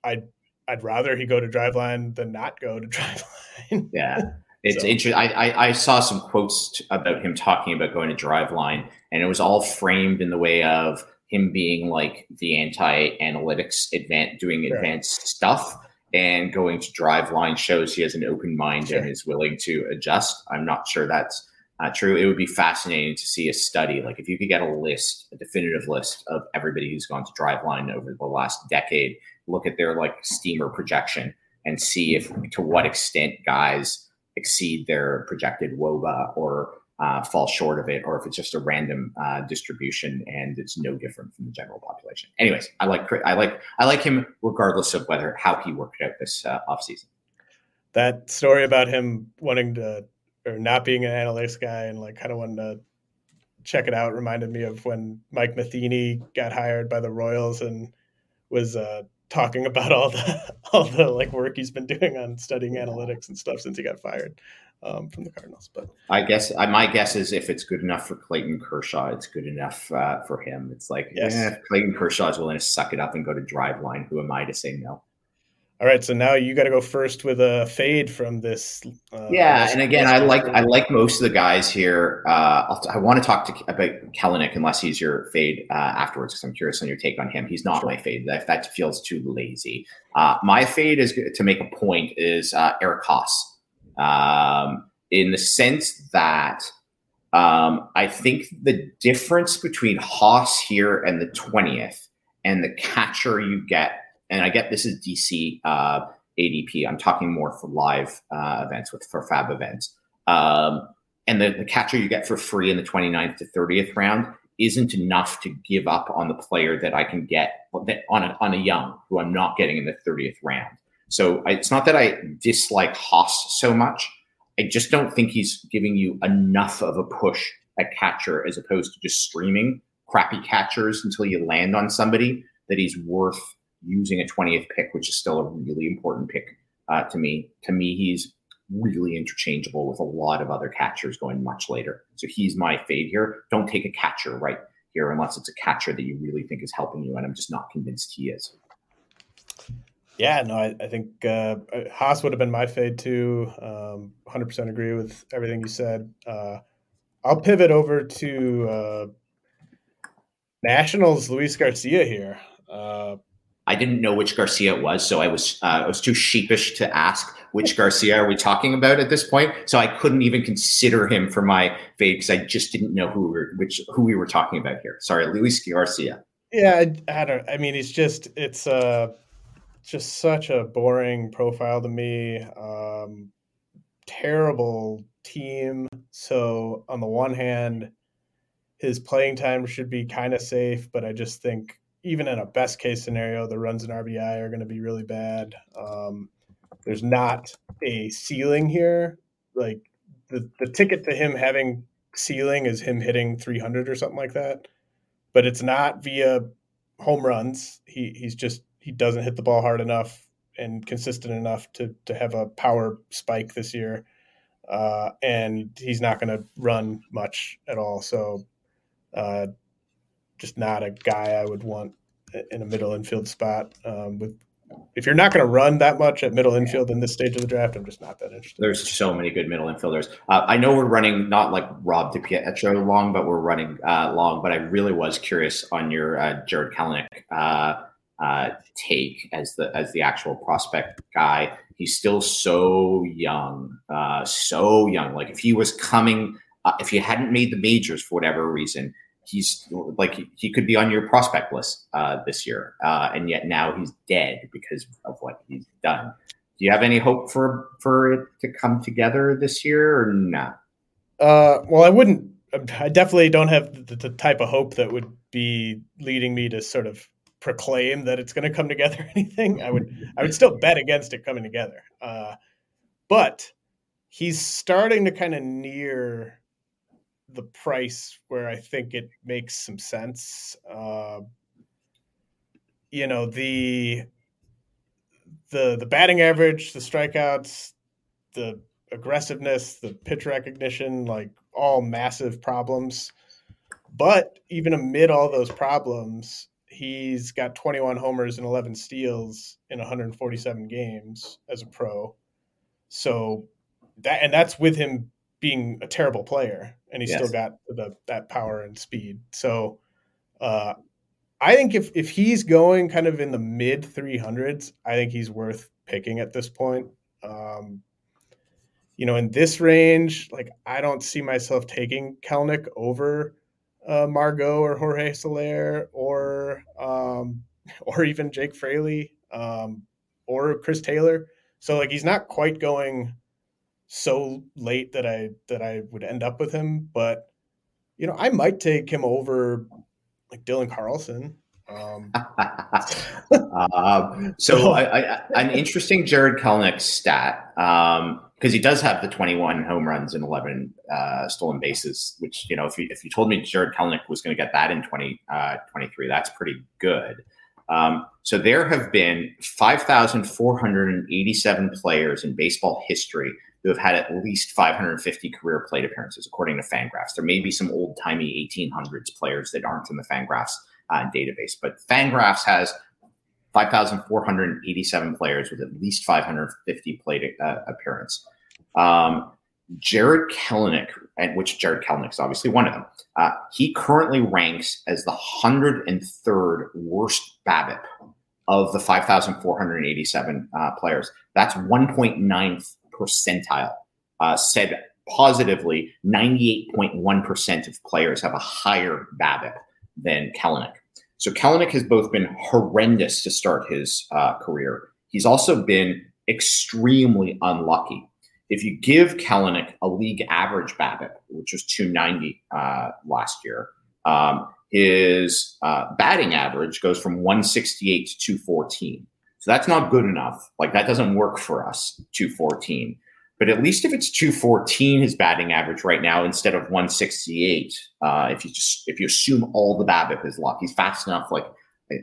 I'd I'd rather he go to Driveline than not go to Driveline. yeah. It's so. interesting. I, I, saw some quotes about him talking about going to Driveline, and it was all framed in the way of him being like the anti-analytics advanced, doing right. advanced stuff, and going to Driveline shows he has an open mind sure. and is willing to adjust. I'm not sure that's uh, true. It would be fascinating to see a study, like if you could get a list, a definitive list of everybody who's gone to Driveline over the last decade look at their like steamer projection and see if to what extent guys exceed their projected woba or uh, fall short of it, or if it's just a random uh, distribution and it's no different from the general population. Anyways, I like I like I like him regardless of whether how he worked out this uh, offseason. That story about him wanting to or not being an analytics guy and like kind of wanting to check it out reminded me of when Mike Matheny got hired by the Royals and was uh, talking about all the all the like work he's been doing on studying analytics and stuff since he got fired um, from the Cardinals. But I guess my guess is if it's good enough for Clayton Kershaw, it's good enough uh, for him. It's like yes. eh, Clayton Kershaw is willing to suck it up and go to Driveline. Who am I to say no? All right, so now you got to go first with a fade from this. Uh, yeah, and again, I like I like most of the guys here. Uh, i want to talk to about Kelenic unless he's your fade uh, afterwards because I'm curious on your take on him. He's not sure. my fade. That that feels too lazy. Uh, my fade is to make a point is uh, Eric Haase, um, in the sense that um, I think the difference between Haase here and the twentieth and the catcher you get and I get this is DC uh, ADP. I'm talking more for live uh, events with for FAAB events. Um, and the, the catcher you get for free in the 29th to 30th round isn't enough to give up on the player that I can get on a, on a young who I'm not getting in the 30th round. So I, it's not that I dislike Haase so much. I just don't think he's giving you enough of a push at catcher as opposed to just streaming crappy catchers until you land on somebody that he's worth using a 20th pick, which is still a really important pick uh, to me. To me, he's really interchangeable with a lot of other catchers going much later. So he's my fade here. Don't take a catcher right here unless it's a catcher that you really think is helping you. And I'm just not convinced he is. Yeah, no, I, I think uh, Haase would have been my fade too. Um, 100% agree with everything you said. Uh, I'll pivot over to uh, Nationals Luis Garcia here. Uh, I didn't know which Garcia it was, so I was uh, I was too sheepish to ask which Garcia are we talking about at this point. So I couldn't even consider him for my fade because I just didn't know who we were, which who we were talking about here. Sorry, Luis Garcia. Yeah, I, I don't. I mean, it's just it's uh just such a boring profile to me. Um, terrible team. So on the one hand, his playing time should be kind of safe, but I just think even in a best case scenario, the runs in RBI are going to be really bad. Um, there's not a ceiling here. Like the the ticket to him having ceiling is him hitting 300 or something like that, but it's not via home runs. He he's just he doesn't hit the ball hard enough and consistent enough to to have a power spike this year. Uh, and he's not going to run much at all. So uh, just not a guy I would want in a middle infield spot. Um, with if you're not going to run that much at middle infield in this stage of the draft, I'm just not that interested. There's so many good middle infielders. Uh, I know we're running not like Rob DiPietro long, but we're running uh, long. But I really was curious on your uh, Jarred Kelenic uh, take as the as the actual prospect guy. He's still so young, uh, so young. Like if he was coming uh, if he hadn't made the majors for whatever reason, he's like he could be on your prospect list uh, this year, uh, and yet now he's dead because of what he's done. Do you have any hope for for it to come together this year or not? Uh, well, I wouldn't. I definitely don't have the, the, type of hope that would be leading me to sort of proclaim that it's going to come together. Anything? I would. I would still bet against it coming together. Uh, but he's starting to kind of near the price where I think it makes some sense. Uh, you know the the the batting average, the strikeouts, the aggressiveness, the pitch recognition, like all massive problems. But even amid all those problems, he's got 21 homers and 11 steals in 147 games as a pro. So that and that's with him being a terrible player, and he's yes. still got the, that power and speed. So uh, I think if if he's going kind of in the mid 300s, I think he's worth picking at this point. Um, you know, in this range, like I don't see myself taking Kelenic over uh, Margot or Jorge Soler or um, or even Jake Fraley um, or Chris Taylor. So like he's not quite going so late that I that I would end up with him, but you know I might take him over like Dylan Carlson. Um, uh, so I, I, an interesting Jarred Kelenic stat. Um, because he does have the 21 home runs and 11 uh, stolen bases, which you know, if you if you told me Jarred Kelenic was going to get that in 2023, uh, that's pretty good. Um, so there have been 5,487 players in baseball history who have had at least 550 career plate appearances, according to Fangraphs. There may be some old timey 1800s players that aren't in the Fangraphs uh, database, but Fangraphs has 5,487 players with at least 550 plate uh, appearance. Um, Jarred Kelenic, and which Jarred Kelenic is obviously one of them, uh, he currently ranks as the 103rd worst BABIP of the 5,487 uh, players. That's 1.9 percentile. Uh, said positively, 98.1% of players have a higher BABIP than Kelenic. So Kelenic has both been horrendous to start his uh, career. He's also been extremely unlucky. If you give Kelenic a league average BABIP, which was 290 uh, last year, um, his uh, batting average goes from 168 to 214. So that's not good enough. Like that doesn't work for us, 214. But at least if it's 214, his batting average right now instead of 168, uh, if you just if you assume all the BABIP is luck, he's fast enough. Like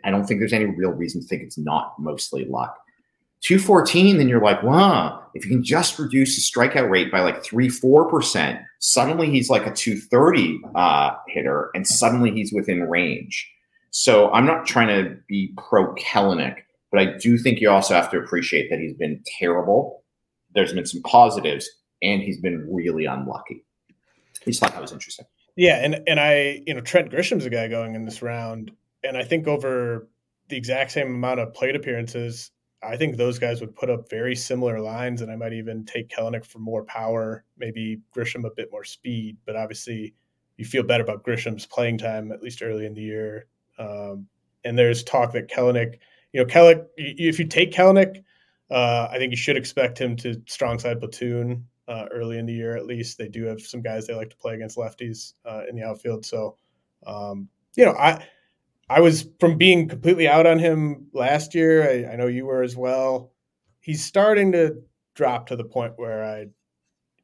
I don't think there's any real reason to think it's not mostly luck. 214, then you're like, wow, if you can just reduce the strikeout rate by like three, four percent, suddenly he's like a 230 uh, hitter, and suddenly he's within range. So I'm not trying to be pro Kelenic, but I do think you also have to appreciate that he's been terrible there's been some positives, and he's been really unlucky. Just thought that was interesting. Yeah, and and I, you know, Trent Grisham's a guy going in this round, and I think over the exact same amount of plate appearances, I think those guys would put up very similar lines, and I might even take Kelenic for more power, maybe Grisham a bit more speed, but obviously you feel better about Grisham's playing time at least early in the year. Um, and there's talk that Kelenic, you know, Kelenic, if you take Kelenic, uh, I think you should expect him to strong side platoon uh, early in the year at least. They do have some guys they like to play against lefties uh, in the outfield. So, um, you know, I I was from being completely out on him last year. I, I, know you were as well. He's starting to drop to the point where I,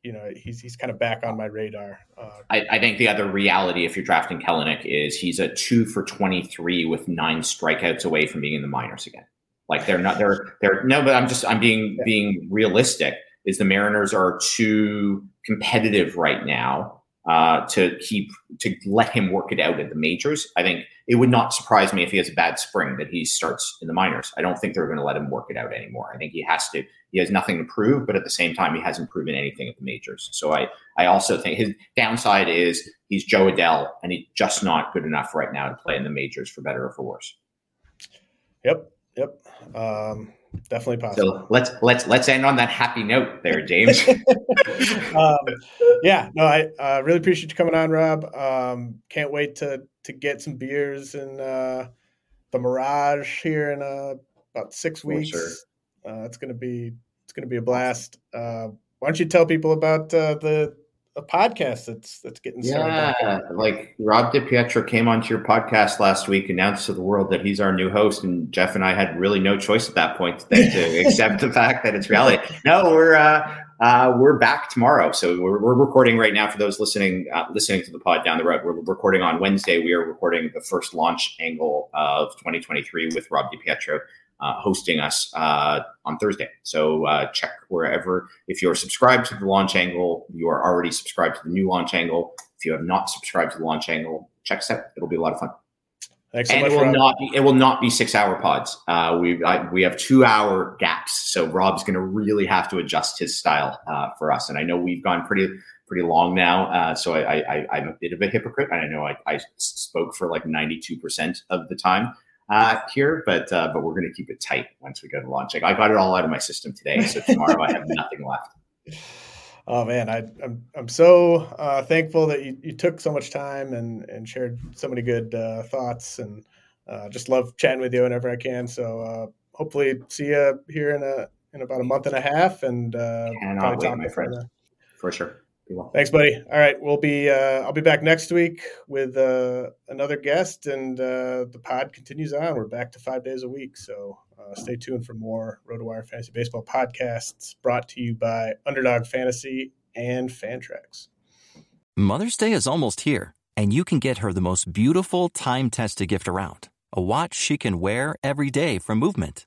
you know, he's he's kind of back on my radar. Uh, I, I, think the other reality, if you're drafting Kelenic, is he's a two for twenty three with nine strikeouts away from being in the minors again. Like they're not they're they're no, but I'm just I'm being being realistic. Is the Mariners are too competitive right now uh, to keep to let him work it out at the majors. I think it would not surprise me if he has a bad spring that he starts in the minors. I don't think they're going to let him work it out anymore. I think he has to. He has nothing to prove, but at the same time, he hasn't proven anything at the majors. So I I also think his downside is he's Jo Adell, and he's just not good enough right now to play in the majors for better or for worse. Yep, Yep. Um, definitely possible. So let's let's let's end on that happy note there, James. um, yeah, no, I uh, really appreciate you coming on, Rob. Um, can't wait to to get some beers in uh, the Mirage here in uh, about six weeks. Sure. Uh, it's gonna be it's gonna be a blast. Uh, why don't you tell people about uh, the a podcast that's that's getting started. Yeah, like Rob DiPietro came onto your podcast last week, announced to the world that he's our new host, and Jeff and I had really no choice at that point than to accept the fact that it's reality. No, we're uh, uh, we're back tomorrow, so we're, we're recording right now for those listening uh, listening to the pod down the road. We're recording on Wednesday. We are recording the first launch angle of 2023 with Rob DiPietro uh, hosting us uh, on Thursday. So uh, check wherever. If you're subscribed to the launch angle, you are already subscribed to the new launch angle. If you have not subscribed to the launch angle, check us out. It'll be a lot of fun. Thanks so and it will Rob. not be it will not be six hour pods. Uh, we we have two hour gaps, so Rob's going to really have to adjust his style uh, for us. And I know we've gone pretty pretty long now, uh, so I, I, am a bit of a hypocrite. I know I, I spoke for like ninety two percent of the time uh, here, but uh, but we're going to keep it tight once we go to launch. Like I got it all out of my system today, so tomorrow I have nothing left. Oh man, I, am I'm, I'm so uh, thankful that you, you took so much time and and shared so many good uh, thoughts, and uh, just love chatting with you whenever I can. So uh, hopefully see you here in a in about a month and a half, and uh, cannot wait, my friend, for sure. Well. Thanks, buddy. All right, we'll be. Uh, I'll be back next week with uh, another guest, and uh, the pod continues on. We're back to five days a week, so uh, stay tuned for more RotoWire Fantasy Baseball podcasts brought to you by Underdog Fantasy and Fantrax. Mother's Day is almost here, and you can get her the most beautiful time-tested gift around—a watch she can wear every day from Movement.